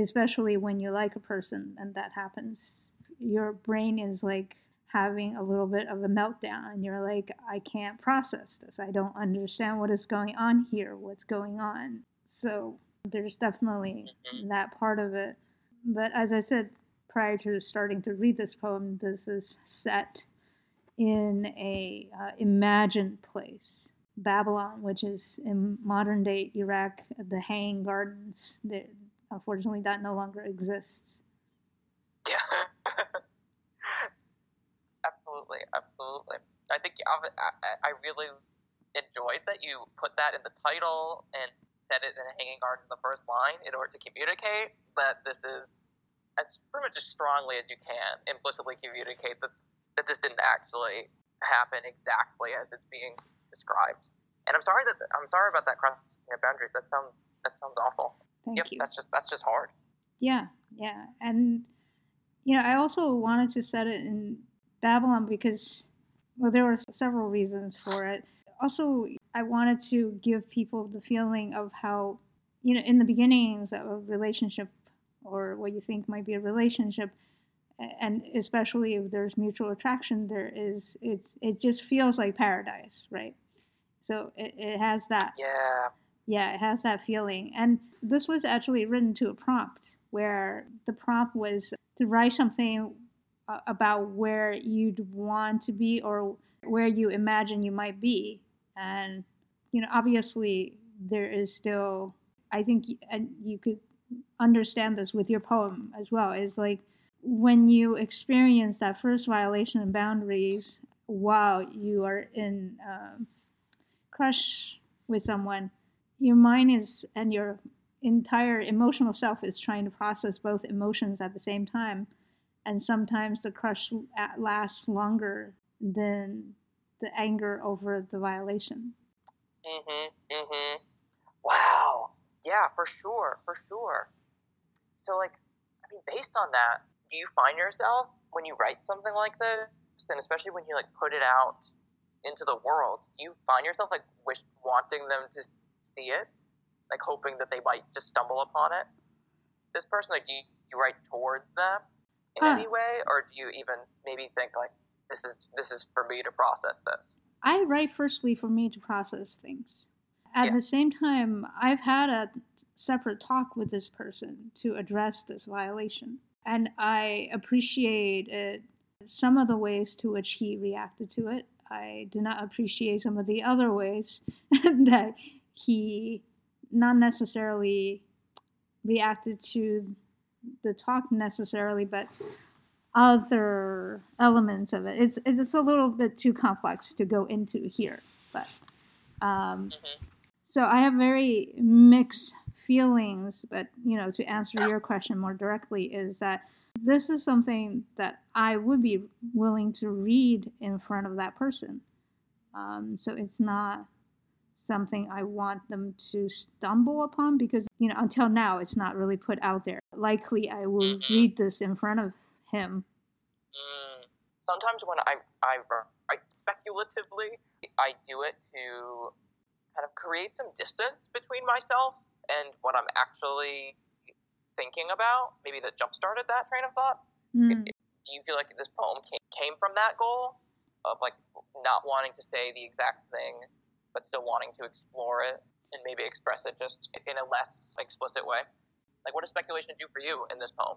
especially when you like a person and that happens your brain is like having a little bit of a meltdown and you're like i can't process this i don't understand what is going on here what's going on so there's definitely mm-hmm. that part of it. But as I said prior to starting to read this poem, this is set in a uh, imagined place, Babylon, which is in modern day Iraq, the Hanging Gardens. That unfortunately, that no longer exists. Yeah, absolutely, absolutely. I think I, I really enjoyed that you put that in the title and said it in a hanging garden in the first line in order to communicate that this is as pretty much as strongly as you can implicitly communicate that that this didn't actually happen exactly as it's being described. And I'm sorry that I'm sorry about that crossing boundaries. That sounds that sounds awful. Thank yep, you. That's just that's just hard. Yeah, yeah, and you know I also wanted to set it in Babylon because well there were several reasons for it. Also, I wanted to give people the feeling of how, you know, in the beginnings of a relationship or what you think might be a relationship, and especially if there's mutual attraction, there is it. It just feels like paradise, right? So it, it has that. Yeah. Yeah, it has that feeling. And this was actually written to a prompt where the prompt was to write something about where you'd want to be or where you imagine you might be and, you know, obviously there is still, I think and you could understand this with your poem as well. Is like when you experience that first violation of boundaries while you are in um, crush with someone, your mind is and your entire emotional self is trying to process both emotions at the same time. And sometimes the crush lasts longer than the anger over the violation. Mhm. Mhm. Wow. Yeah, for sure, for sure. So, like, I mean, based on that, do you find yourself when you write something like this, and especially when you like put it out into the world, do you find yourself like wish wanting them to see it, like hoping that they might just stumble upon it? This person, like, do you, you write towards them in huh. any way, or do you even maybe think like this is this is for me to process this? I write firstly for me to process things. At yeah. the same time, I've had a separate talk with this person to address this violation. And I appreciate it, some of the ways to which he reacted to it. I do not appreciate some of the other ways that he not necessarily reacted to the talk necessarily, but other elements of it. It's it's a little bit too complex to go into here, but um, mm-hmm. so I have very mixed feelings. But you know, to answer your question more directly, is that this is something that I would be willing to read in front of that person. Um, so it's not something I want them to stumble upon because you know until now it's not really put out there. Likely I will mm-hmm. read this in front of him. Mm. Sometimes when I, I write speculatively, I do it to kind of create some distance between myself and what I'm actually thinking about. Maybe that jump started that train of thought. Mm. Do you feel like this poem came, came from that goal of like not wanting to say the exact thing, but still wanting to explore it and maybe express it just in a less explicit way? Like, what does speculation do for you in this poem?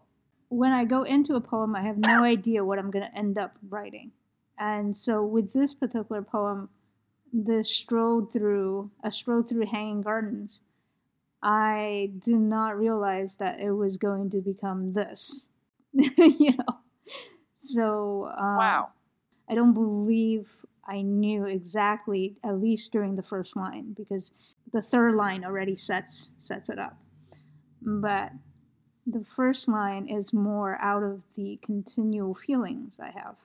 when I go into a poem, I have no idea what I'm going to end up writing. And so with this particular poem, the stroll through a stroll through hanging gardens, I did not realize that it was going to become this. you know, so um, wow, I don't believe I knew exactly at least during the first line because the third line already sets sets it up. But the first line is more out of the continual feelings I have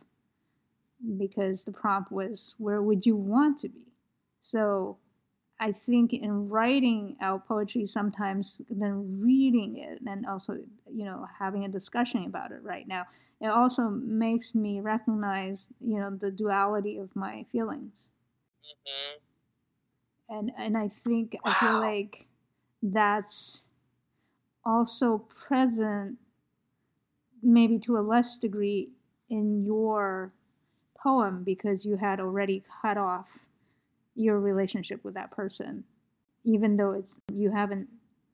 because the prompt was, Where would you want to be? So I think in writing out poetry, sometimes then reading it and also, you know, having a discussion about it right now, it also makes me recognize, you know, the duality of my feelings. Mm-hmm. And and I think wow. I feel like that's also present, maybe to a less degree, in your poem because you had already cut off your relationship with that person, even though it's you haven't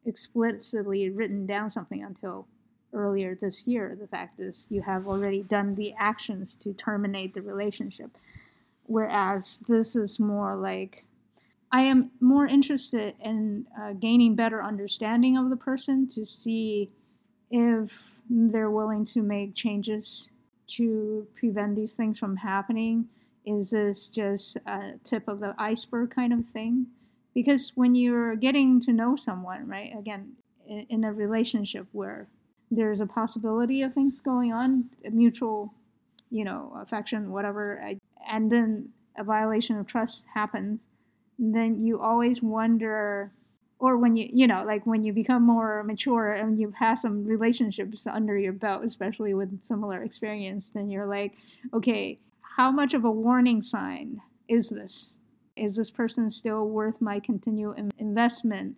explicitly written down something until earlier this year. The fact is, you have already done the actions to terminate the relationship. Whereas this is more like I am more interested in uh, gaining better understanding of the person to see if they're willing to make changes to prevent these things from happening. Is this just a tip of the iceberg kind of thing? Because when you're getting to know someone, right, again, in, a relationship where there's a possibility of things going on, a mutual, you know, affection, whatever, and then a violation of trust happens then you always wonder or when you you know like when you become more mature and you've had some relationships under your belt especially with similar experience then you're like okay how much of a warning sign is this is this person still worth my continued investment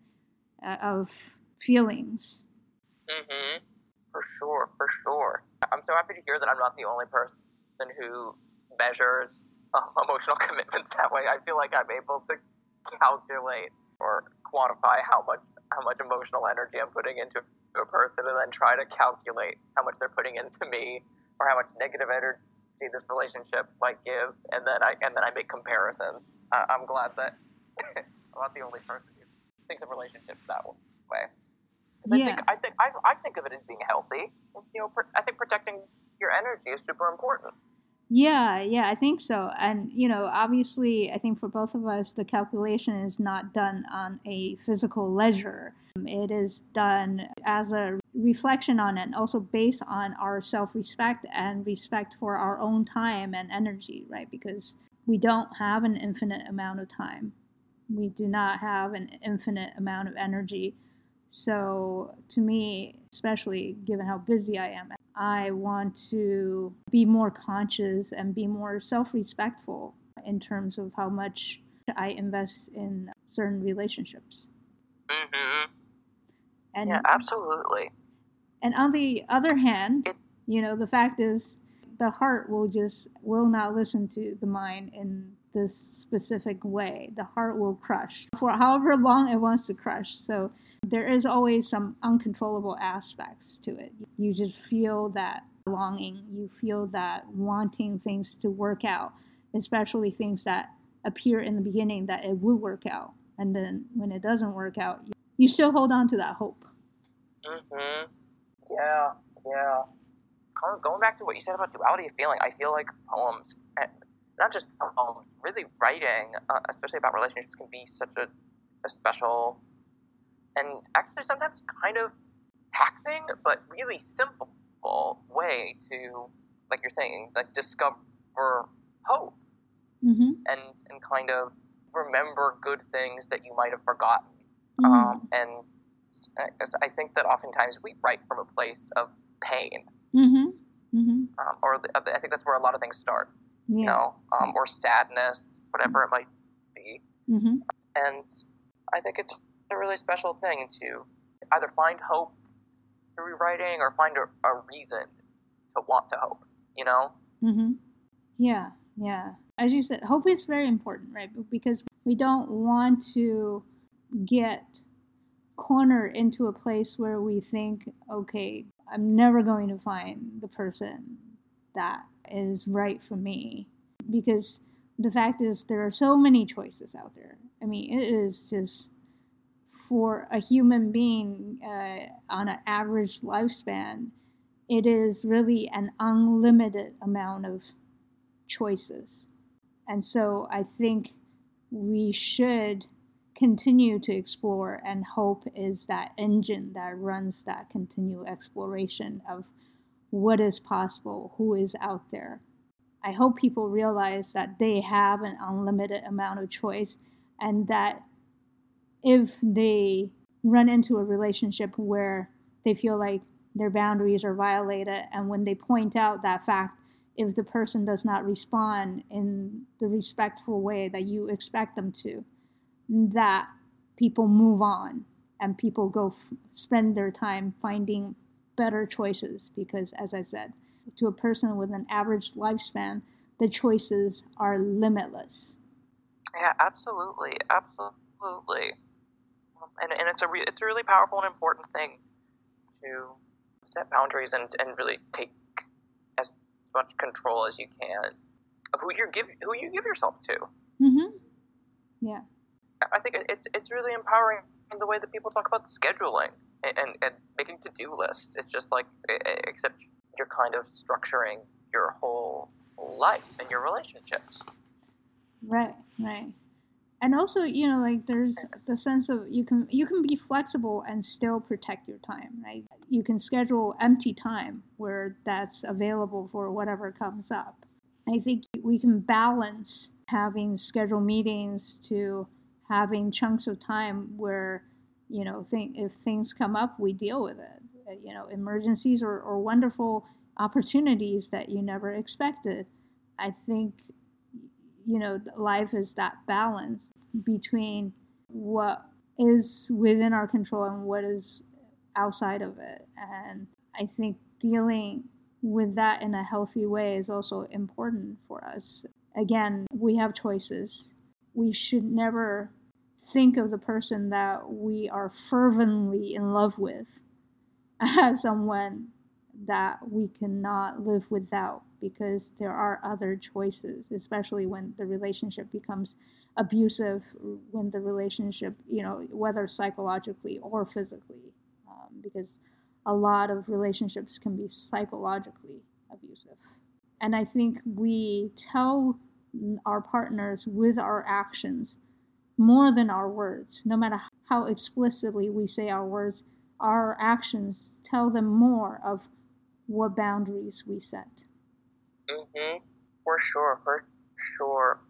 uh, of feelings mm-hmm. for sure for sure i'm so happy to hear that i'm not the only person who measures um, emotional commitments that way. I feel like I'm able to calculate or quantify how much how much emotional energy I'm putting into a person, and then try to calculate how much they're putting into me or how much negative energy this relationship might give, and then I and then I make comparisons. I'm glad that I'm not the only person who thinks of relationships that way. Yeah. I think I think I, I think of it as being healthy. You know, I think protecting your energy is super important. Yeah, yeah, I think so. And, you know, obviously, I think for both of us, the calculation is not done on a physical ledger. It is done as a reflection on and also based on our self respect and respect for our own time and energy, right? Because we don't have an infinite amount of time, we do not have an infinite amount of energy. So, to me, especially given how busy I am, I want to be more conscious and be more self respectful in terms of how much I invest in certain relationships. Mm-hmm. And, yeah, absolutely. And on the other hand, you know, the fact is the heart will just will not listen to the mind in this specific way. The heart will crush for however long it wants to crush. So there is always some uncontrollable aspects to it. You just feel that longing, you feel that wanting things to work out, especially things that appear in the beginning that it would work out. And then when it doesn't work out, you still hold on to that hope. Mm-hmm. Yeah, yeah. Kind of going back to what you said about duality of feeling, I feel like poems, eh, not just poems, really writing, uh, especially about relationships, can be such a, a special and actually sometimes kind of taxing, but really simple way to, like you're saying, like discover hope mm-hmm. and and kind of remember good things that you might have forgotten. Mm-hmm. Um, and I think that oftentimes we write from a place of pain, mm-hmm. mm-hmm. um, or I think that's where a lot of things start. Yeah. You know, um, or sadness, whatever it might be. Mm-hmm. And I think it's a really special thing to either find hope through writing or find a, a reason to want to hope, you know? Mm-hmm. Yeah, yeah. As you said, hope is very important, right? Because we don't want to get cornered into a place where we think, okay, I'm never going to find the person that is right for me. Because the fact is, there are so many choices out there. I mean, it is just for a human being uh, on an average lifespan, it is really an unlimited amount of choices. And so I think we should continue to explore, and hope is that engine that runs that continual exploration of what is possible, who is out there. I hope people realize that they have an unlimited amount of choice and that if they run into a relationship where they feel like their boundaries are violated, and when they point out that fact, if the person does not respond in the respectful way that you expect them to, that people move on and people go f- spend their time finding better choices because, as I said, to a person with an average lifespan, the choices are limitless. Yeah, absolutely, absolutely and, and it's a re- it's a really powerful and important thing to set boundaries and, and really take as much control as you can of who you give who you give yourself to. Mm-hmm. Yeah. I think it's it's really empowering in the way that people talk about scheduling and, and, and making to do lists. It's just like except you're kind of structuring your whole life and your relationships. Right, right and also you know like there's the sense of you can you can be flexible and still protect your time right you can schedule empty time where that's available for whatever comes up i think we can balance having scheduled meetings to having chunks of time where you know think if things come up we deal with it uh, you know emergencies or, or wonderful opportunities that you never expected i think you know, life is that balance between what is within our control and what is outside of it. And I think dealing with that in a healthy way is also important for us. Again, we have choices. We should never think of the person that we are fervently in love with as someone that we cannot live without because there are other choices, especially when the relationship becomes abusive when the relationship, you know, whether psychologically or physically, um, because a lot of relationships can be psychologically abusive. And I think we tell our partners with our actions more than our words. No matter how explicitly we say our words, our actions tell them more of what boundaries we set. Mm-hmm. For sure, for sure.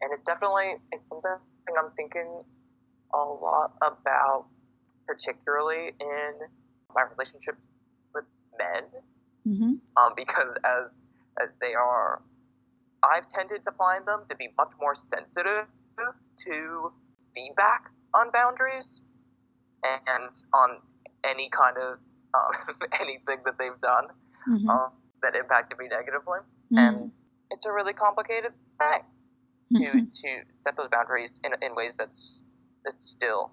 And it's definitely it's something I'm thinking a lot about, particularly in my relationship with men, mm-hmm. um, because as as they are, I've tended to find them to be much more sensitive to feedback on boundaries and on any kind of um, anything that they've done mm-hmm. um, that impacted me negatively, mm-hmm. and it's a really complicated thing to mm-hmm. to set those boundaries in, in ways that's that still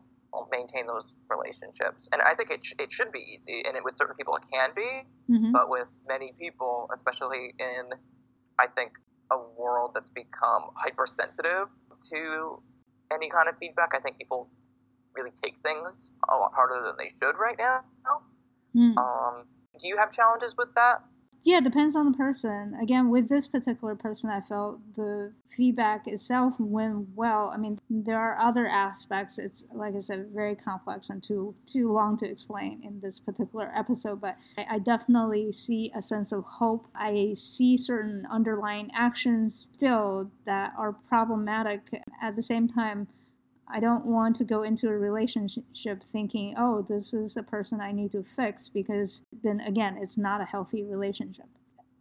maintain those relationships. And I think it, sh- it should be easy, and it, with certain people it can be, mm-hmm. but with many people, especially in I think a world that's become hypersensitive to any kind of feedback, I think people really take things a lot harder than they should right now. Mm. Um, do you have challenges with that? Yeah, it depends on the person. Again, with this particular person, I felt the feedback itself went well. I mean, there are other aspects. It's like I said, very complex and too too long to explain in this particular episode. But I, I definitely see a sense of hope. I see certain underlying actions still that are problematic. At the same time, I don't want to go into a relationship thinking, oh, this is a person I need to fix, because then again, it's not a healthy relationship.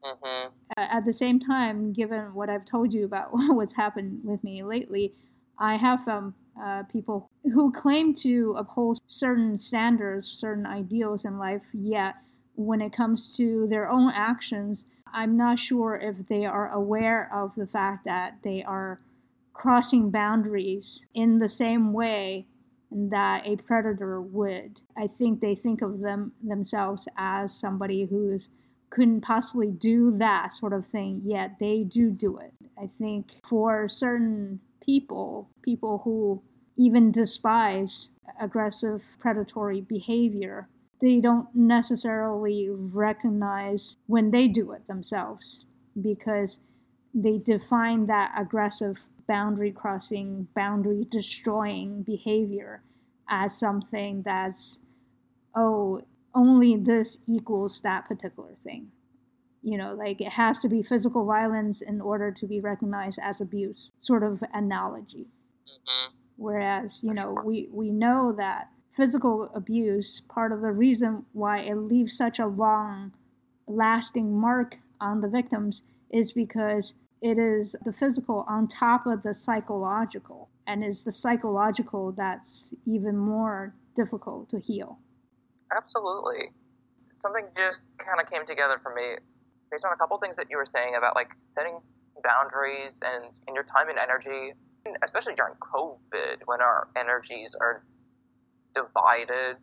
Mm-hmm. At the same time, given what I've told you about what's happened with me lately, I have found uh, people who claim to uphold certain standards, certain ideals in life, yet when it comes to their own actions, I'm not sure if they are aware of the fact that they are crossing boundaries in the same way that a predator would. I think they think of them themselves as somebody who's couldn't possibly do that sort of thing, yet they do do it. I think for certain people, people who even despise aggressive predatory behavior, they don't necessarily recognize when they do it themselves because they define that aggressive boundary crossing, boundary destroying behavior as something that's, oh, only this equals that particular thing. You know, like it has to be physical violence in order to be recognized as abuse, sort of analogy. Mm-hmm. Whereas, you know, we, we know that physical abuse, part of the reason why it leaves such a long lasting mark on the victims is because it is the physical on top of the psychological, and it's the psychological that's even more difficult to heal. Absolutely. Something just kind of came together for me based on a couple things that you were saying about like setting boundaries and in your time and energy, especially during COVID when our energies are divided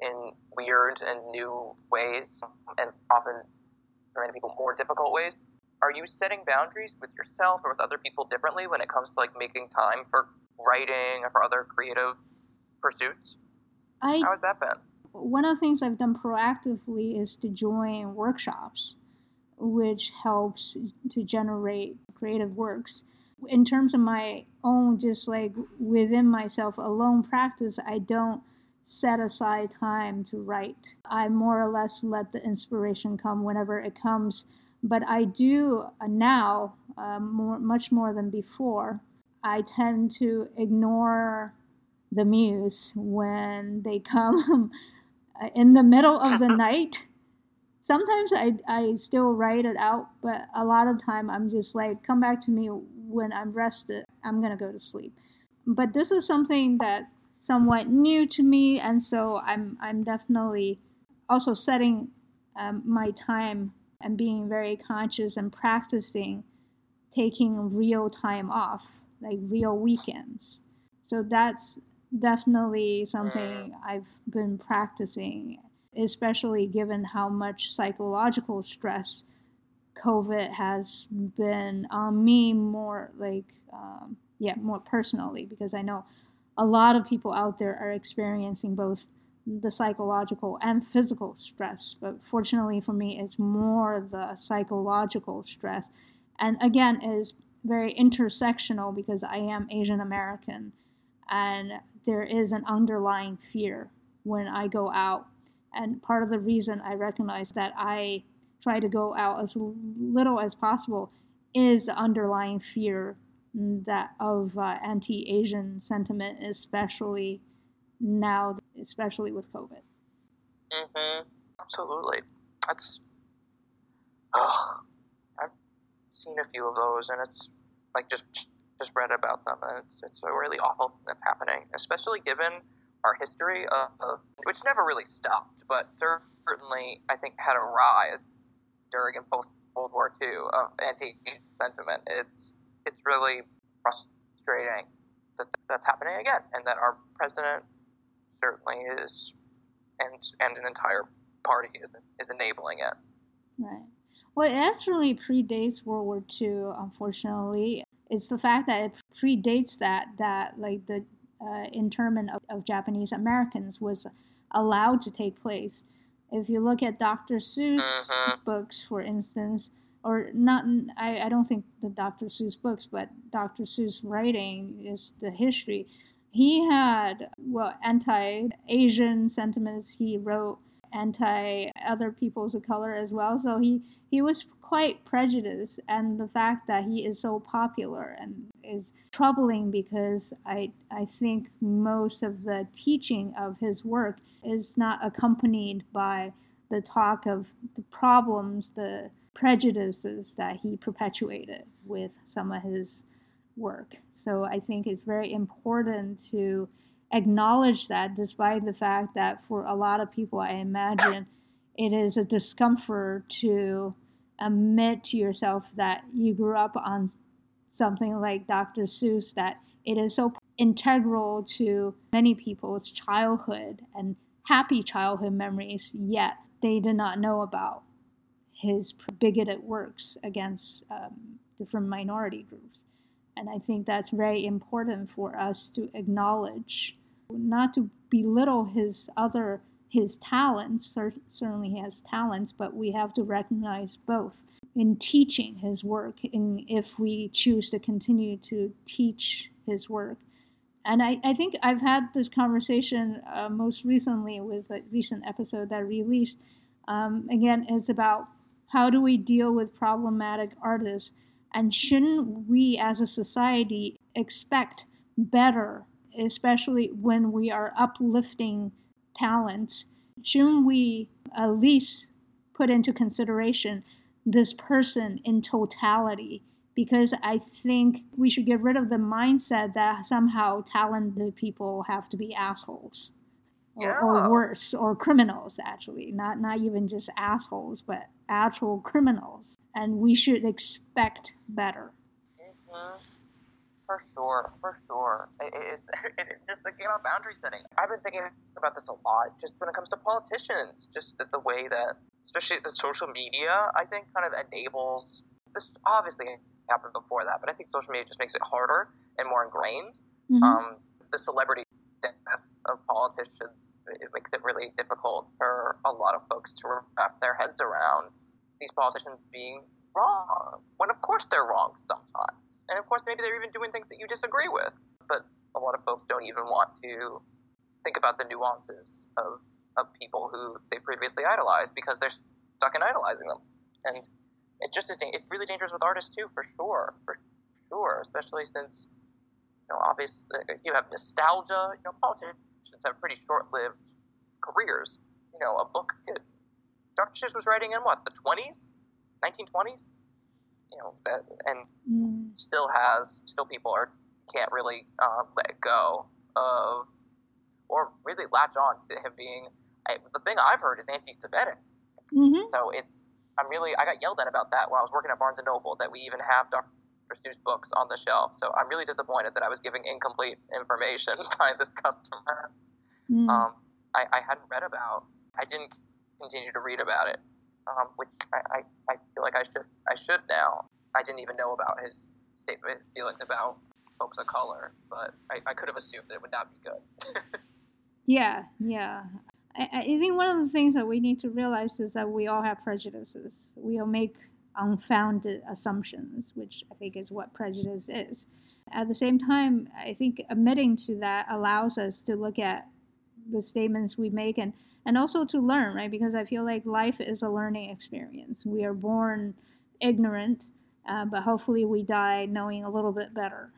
in weird and new ways and often for many people more difficult ways are you setting boundaries with yourself or with other people differently when it comes to like making time for writing or for other creative pursuits? I, How has that been? One of the things I've done proactively is to join workshops, which helps to generate creative works. In terms of my own, just like within myself alone practice, I don't set aside time to write. I more or less let the inspiration come whenever it comes but I do uh, now, uh, more, much more than before, I tend to ignore the muse when they come in the middle of the night. Sometimes I, I still write it out, but a lot of time I'm just like, come back to me when I'm rested. I'm going to go to sleep. But this is something that somewhat new to me, and so I'm, I'm definitely also setting um, my time and being very conscious and practicing taking real time off, like real weekends. So that's definitely something I've been practicing, especially given how much psychological stress COVID has been on me more like um, yeah, more personally, because I know a lot of people out there are experiencing both the psychological and physical stress. But fortunately for me, it's more the psychological stress. And again, is very intersectional because I am Asian American and there is an underlying fear when I go out. And part of the reason I recognize that I try to go out as little as possible is the underlying fear that of uh, anti-Asian sentiment, especially now, especially with COVID. Mm-hmm. Absolutely. That's. Oh, I've seen a few of those, and it's like just just read about them, and it's, it's a really awful thing that's happening, especially given our history of, of which never really stopped, but certainly I think had a rise during and post World War II of anti sentiment. It's it's really frustrating that that's happening again, and that our president certainly is, and and an entire party is is enabling it. Right. Well, it actually predates World War II. Unfortunately, it's the fact that it predates that that like the uh, internment of, of Japanese Americans was allowed to take place. If you look at Dr. Seuss uh-huh. books, for instance, or not, I, I don't think the Dr. Seuss books, but Dr. Seuss writing is the history. He had, well, anti Asian sentiments. He wrote anti other peoples of color as well. So he, he was quite prejudiced. And the fact that he is so popular and is troubling because I, I think most of the teaching of his work is not accompanied by the talk of the problems, the prejudices that he perpetuated with some of his work. So I think it's very important to acknowledge that, despite the fact that for a lot of people, I imagine it is a discomfort to admit to yourself that you grew up on something like Dr. Seuss, that it is so integral to many people's childhood and happy childhood memories, yet they did not know about his bigoted works against um, different minority groups. And I think that's very important for us to acknowledge, not to belittle his other his talents. Certainly, he has talents, but we have to recognize both in teaching his work, in if we choose to continue to teach his work. And I, I think I've had this conversation uh, most recently with a recent episode that I released. Um, again, it's about how do we deal with problematic artists? And shouldn't we as a society expect better, especially when we are uplifting talents? Shouldn't we at least put into consideration this person in totality? Because I think we should get rid of the mindset that somehow talented people have to be assholes or, or, worse, or criminals actually, not not even just assholes, but actual criminals. And we should expect better. Mm-hmm. For sure, for sure. It, it, it, it, just thinking about boundary setting. I've been thinking about this a lot, just when it comes to politicians. Just the, the way that, especially the social media, I think kind of enables. This obviously happened before that, but I think social media just makes it harder and more ingrained. Mm-hmm. Um, the celebrity of politicians, it makes it really difficult for a lot of folks to wrap their heads around these politicians being wrong. When of course they're wrong sometimes. And of course maybe they're even doing things that you disagree with. But a lot of folks don't even want to think about the nuances of, of people who they previously idolized because they're stuck in idolizing them. And it's just it's really dangerous with artists too, for sure, for sure, especially since you know, obviously, uh, you have nostalgia. You know, politicians have pretty short-lived careers. You know, a book. Dr. Seuss was writing in what the 20s, 1920s. You know, and mm. still has still people are can't really uh, let go of or really latch on to him being. I, the thing I've heard is anti-Semitic. Mm-hmm. So it's I'm really I got yelled at about that while I was working at Barnes and Noble that we even have Dr. Seuss books on the shelf. So I'm really disappointed that I was giving incomplete information by this customer. Mm. Um, I, I, hadn't read about. I didn't continue to read about it, um, which I, I, I, feel like I should. I should now. I didn't even know about his statement, feelings about folks of color, but I, I could have assumed that it would not be good. yeah, yeah. I, I think one of the things that we need to realize is that we all have prejudices. We all make unfounded assumptions, which I think is what prejudice is. At the same time, I think admitting to that allows us to look at the statements we make and, and also to learn, right? Because I feel like life is a learning experience. We are born ignorant, uh, but hopefully we die knowing a little bit better.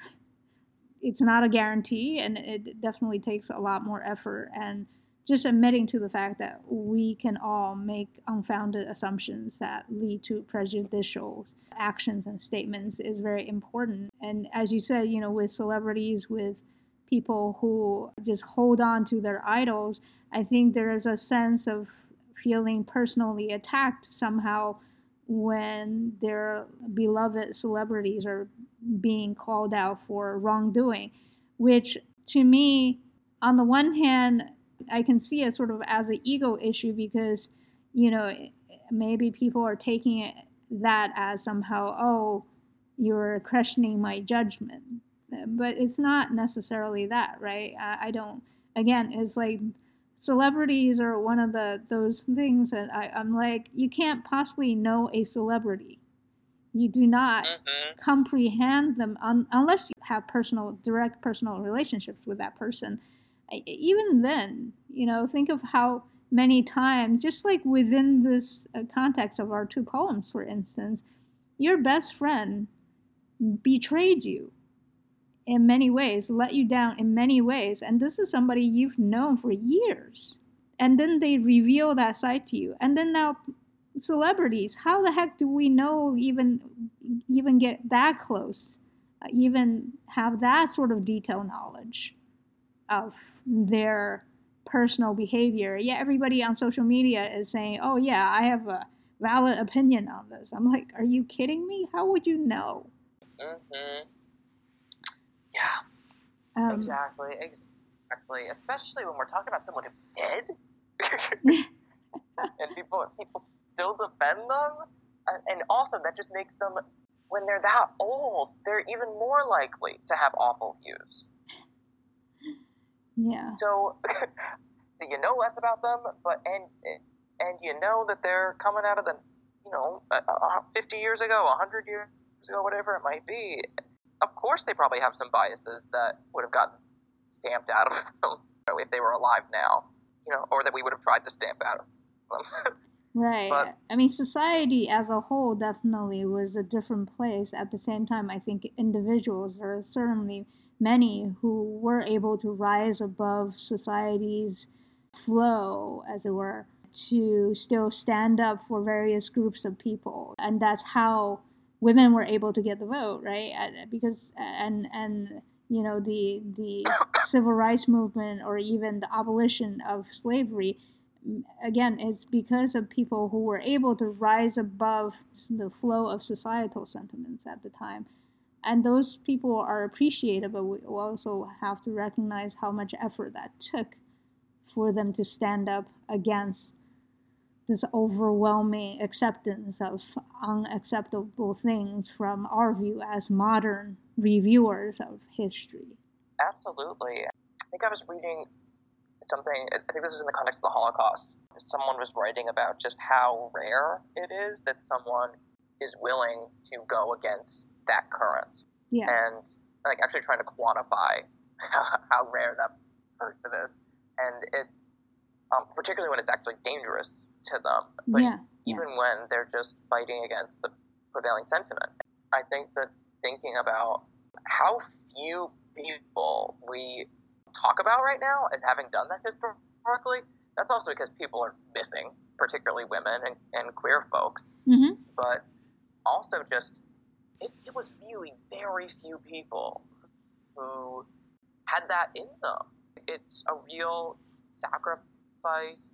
It's not a guarantee, and it definitely takes a lot more effort. And just admitting to the fact that we can all make unfounded assumptions that lead to prejudicial actions and statements is very important. And as you said, you know, with celebrities, with people who just hold on to their idols, I think there is a sense of feeling personally attacked somehow when their beloved celebrities are being called out for wrongdoing, which to me, on the one hand, I can see it sort of as an ego issue because, you know, maybe people are taking it, that as somehow, oh, you're questioning my judgment. But it's not necessarily that, right? I, I don't, again, it's like celebrities are one of the those things that I, I'm like, you can't possibly know a celebrity. You do not mm-hmm. comprehend them un, unless you have personal, direct personal relationships with that person even then, you know, think of how many times, just like within this uh, context of our two poems, for instance, your best friend betrayed you in many ways, let you down in many ways, and this is somebody you've known for years. And then they reveal that side to you. And then now celebrities, how the heck do we know even even get that close? Uh, even have that sort of detail knowledge of their personal behavior. Yeah, everybody on social media is saying, "Oh yeah, I have a valid opinion on this." I'm like, "Are you kidding me? How would you know?" Mm-hmm. Yeah. Um, exactly. Exactly. Especially when we're talking about someone who's dead, and people people still defend them, and also that just makes them, when they're that old, they're even more likely to have awful views. Yeah. So, so you know less about them, but and and you know that they're coming out of the, you know, uh, uh, 50 years ago, 100 years ago, whatever it might be. Of course, they probably have some biases that would have gotten stamped out of them if they were alive now, you know, or that we would have tried to stamp out of them. Right. But, I mean, society as a whole definitely was a different place. At the same time, I think individuals are certainly many who were able to rise above society's flow, as it were, to still stand up for various groups of people. And that's how women were able to get the vote, right? Uh, because, uh, and, and, you know, the, the civil rights movement or even the abolition of slavery again, it's because of people who were able to rise above the flow of societal sentiments at the time and those people are appreciated, but we also have to recognize how much effort that took for them to stand up against this overwhelming acceptance of unacceptable things from our view as modern reviewers of history. Absolutely. I think I was reading something, I think this is in the context of the Holocaust. Someone was writing about just how rare it is that someone is willing to go against that current. Yeah. And like actually trying to quantify how, rare that person is. And it's um, particularly when it's actually dangerous to them. But yeah. even yeah. when they're just fighting against the prevailing sentiment. I think that thinking about how few people we talk about right now as having done that historically, that's also because people are missing, particularly women and, and queer folks. Mm-hmm. But also just it, it was really very few people who had that in them. It's a real sacrifice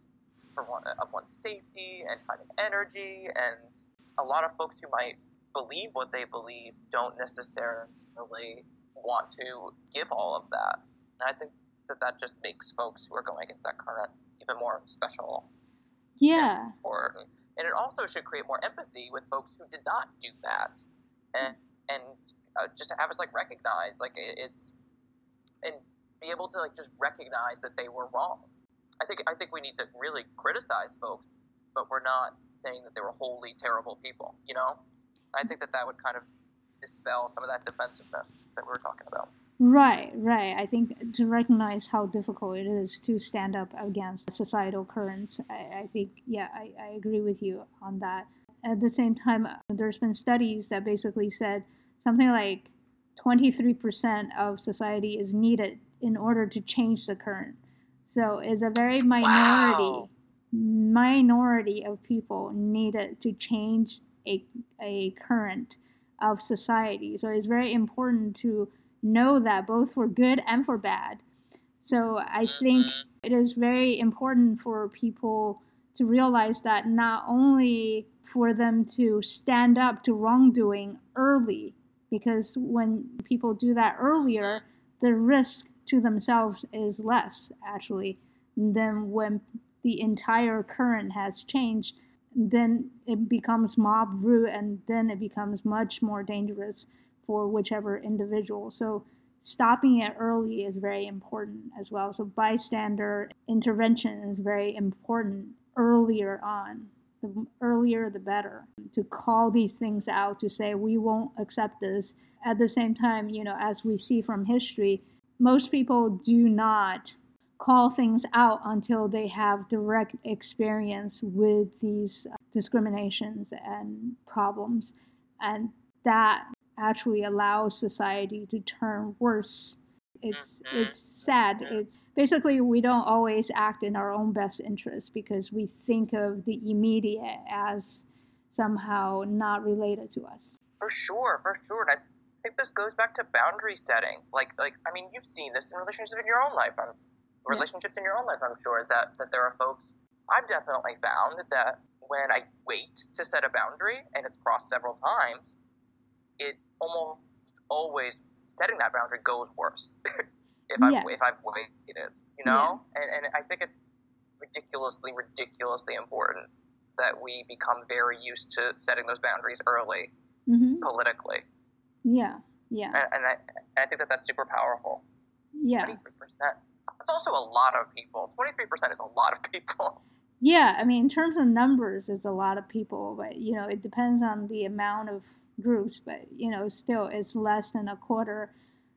for one, of one's safety and time and energy, and a lot of folks who might believe what they believe don't necessarily want to give all of that. And I think that that just makes folks who are going against that current even more special. Yeah. And important. And it also should create more empathy with folks who did not do that and and uh, just to have us like recognize like it, it's and be able to like just recognize that they were wrong. I think I think we need to really criticize folks, but we're not saying that they were wholly terrible people. You know, I think that that would kind of dispel some of that defensiveness that we were talking about. Right, right. I think to recognize how difficult it is to stand up against societal currents, I, I think, yeah, I, I agree with you on that. At the same time, uh, there's been studies that basically said something like 23% of society is needed in order to change the current. So it's a very minority wow. minority of people needed to change a, a current of society. So it's very important to know that both for good and for bad. So I think mm-hmm. it is very important for people to realize that not only for them to stand up to wrongdoing early, because when people do that earlier, the risk to themselves is less actually than when the entire current has changed. Then it becomes mob rule, and then it becomes much more dangerous for whichever individual. So stopping it early is very important as well. So bystander intervention is very important earlier on. The earlier, the better. To call these things out, to say we won't accept this. At the same time, you know, as we see from history, most people do not call things out until they have direct experience with these discriminations and problems. And that actually allows society to turn worse. It's mm-hmm. it's sad. It's basically we don't always act in our own best interest because we think of the immediate as somehow not related to us. For sure, for sure. And I think this goes back to boundary setting. Like like I mean, you've seen this in relationships in your own life. I'm, relationships in your own life. I'm sure that that there are folks. I've definitely found that when I wait to set a boundary and it's crossed several times, it almost always setting that boundary goes worse if yeah. I've if I've waited, you know. Yeah. And and I think it's ridiculously ridiculously important that we become very used to setting those boundaries early mm-hmm. politically. Yeah, yeah. And, and I, I think that that's super powerful. Yeah. Twenty three percent. That's also a lot of people. Twenty three percent is a lot of people. Yeah, I mean, in terms of numbers, it's a lot of people, but you know, it depends on the amount of groups, but you know, still it's less than a quarter.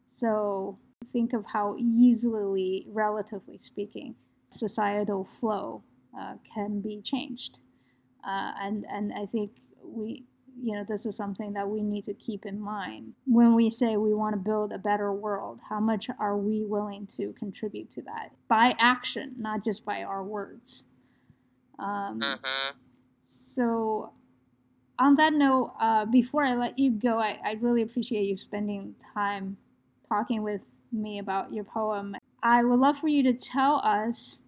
So think of how easily, relatively speaking, societal flow uh, can be changed. Uh, and and I think we you know this is something that we need to keep in mind when we say we want to build a better world how much are we willing to contribute to that by action not just by our words um, uh-huh. so on that note, uh, before I let you go, I, I really appreciate you spending time talking with me about your poem. I would love for you to tell us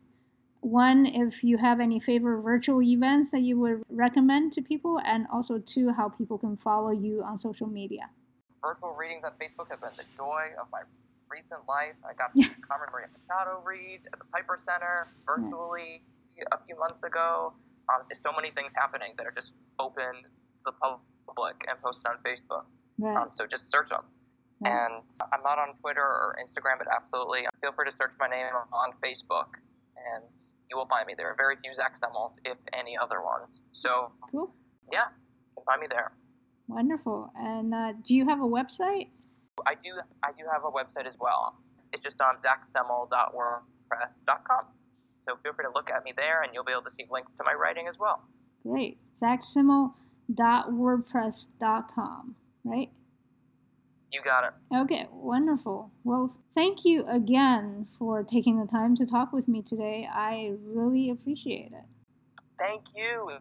one, if you have any favorite virtual events that you would recommend to people, and also two, how people can follow you on social media. Virtual readings on Facebook have been the joy of my recent life. I got to Carmen Maria Machado read at the Piper Center virtually a few months ago. Um, there's so many things happening that are just open to the public and posted on Facebook. Right. Um, so just search them. Right. And I'm not on Twitter or Instagram, but absolutely feel free to search my name on Facebook, and you will find me. There are very few Zach Semmels, if any other ones. So cool. Yeah, you can find me there. Wonderful. And uh, do you have a website? I do. I do have a website as well. It's just on zachsemmel.wordpress.com. So feel free to look at me there, and you'll be able to see links to my writing as well. Great. zachsemmel.wordpress.com, right? You got it. Okay, wonderful. Well, thank you again for taking the time to talk with me today. I really appreciate it. Thank you.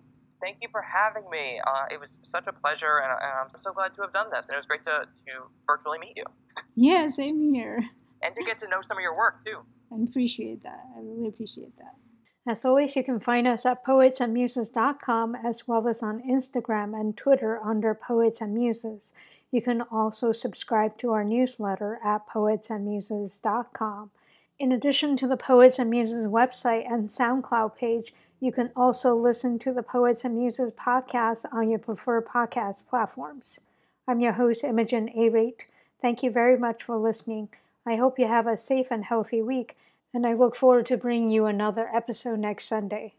Thank you for having me. Uh, it was such a pleasure, and, and, I'm so glad to have done this. And it was great to, to virtually meet you. Yeah, same here. And to get to know some of your work, too. I appreciate that. I really appreciate that. As always, you can find us at poetsandmuses.com as well as on Instagram and Twitter under Poets and Muses. You can also subscribe to our newsletter at poetsandmuses.com. In addition to the Poets and Muses website and SoundCloud page, you can also listen to the Poets and Muses podcast on your preferred podcast platforms. I'm your host, Imogen Arate. Thank you very much for listening. I hope you have a safe and healthy week, and I look forward to bringing you another episode next Sunday.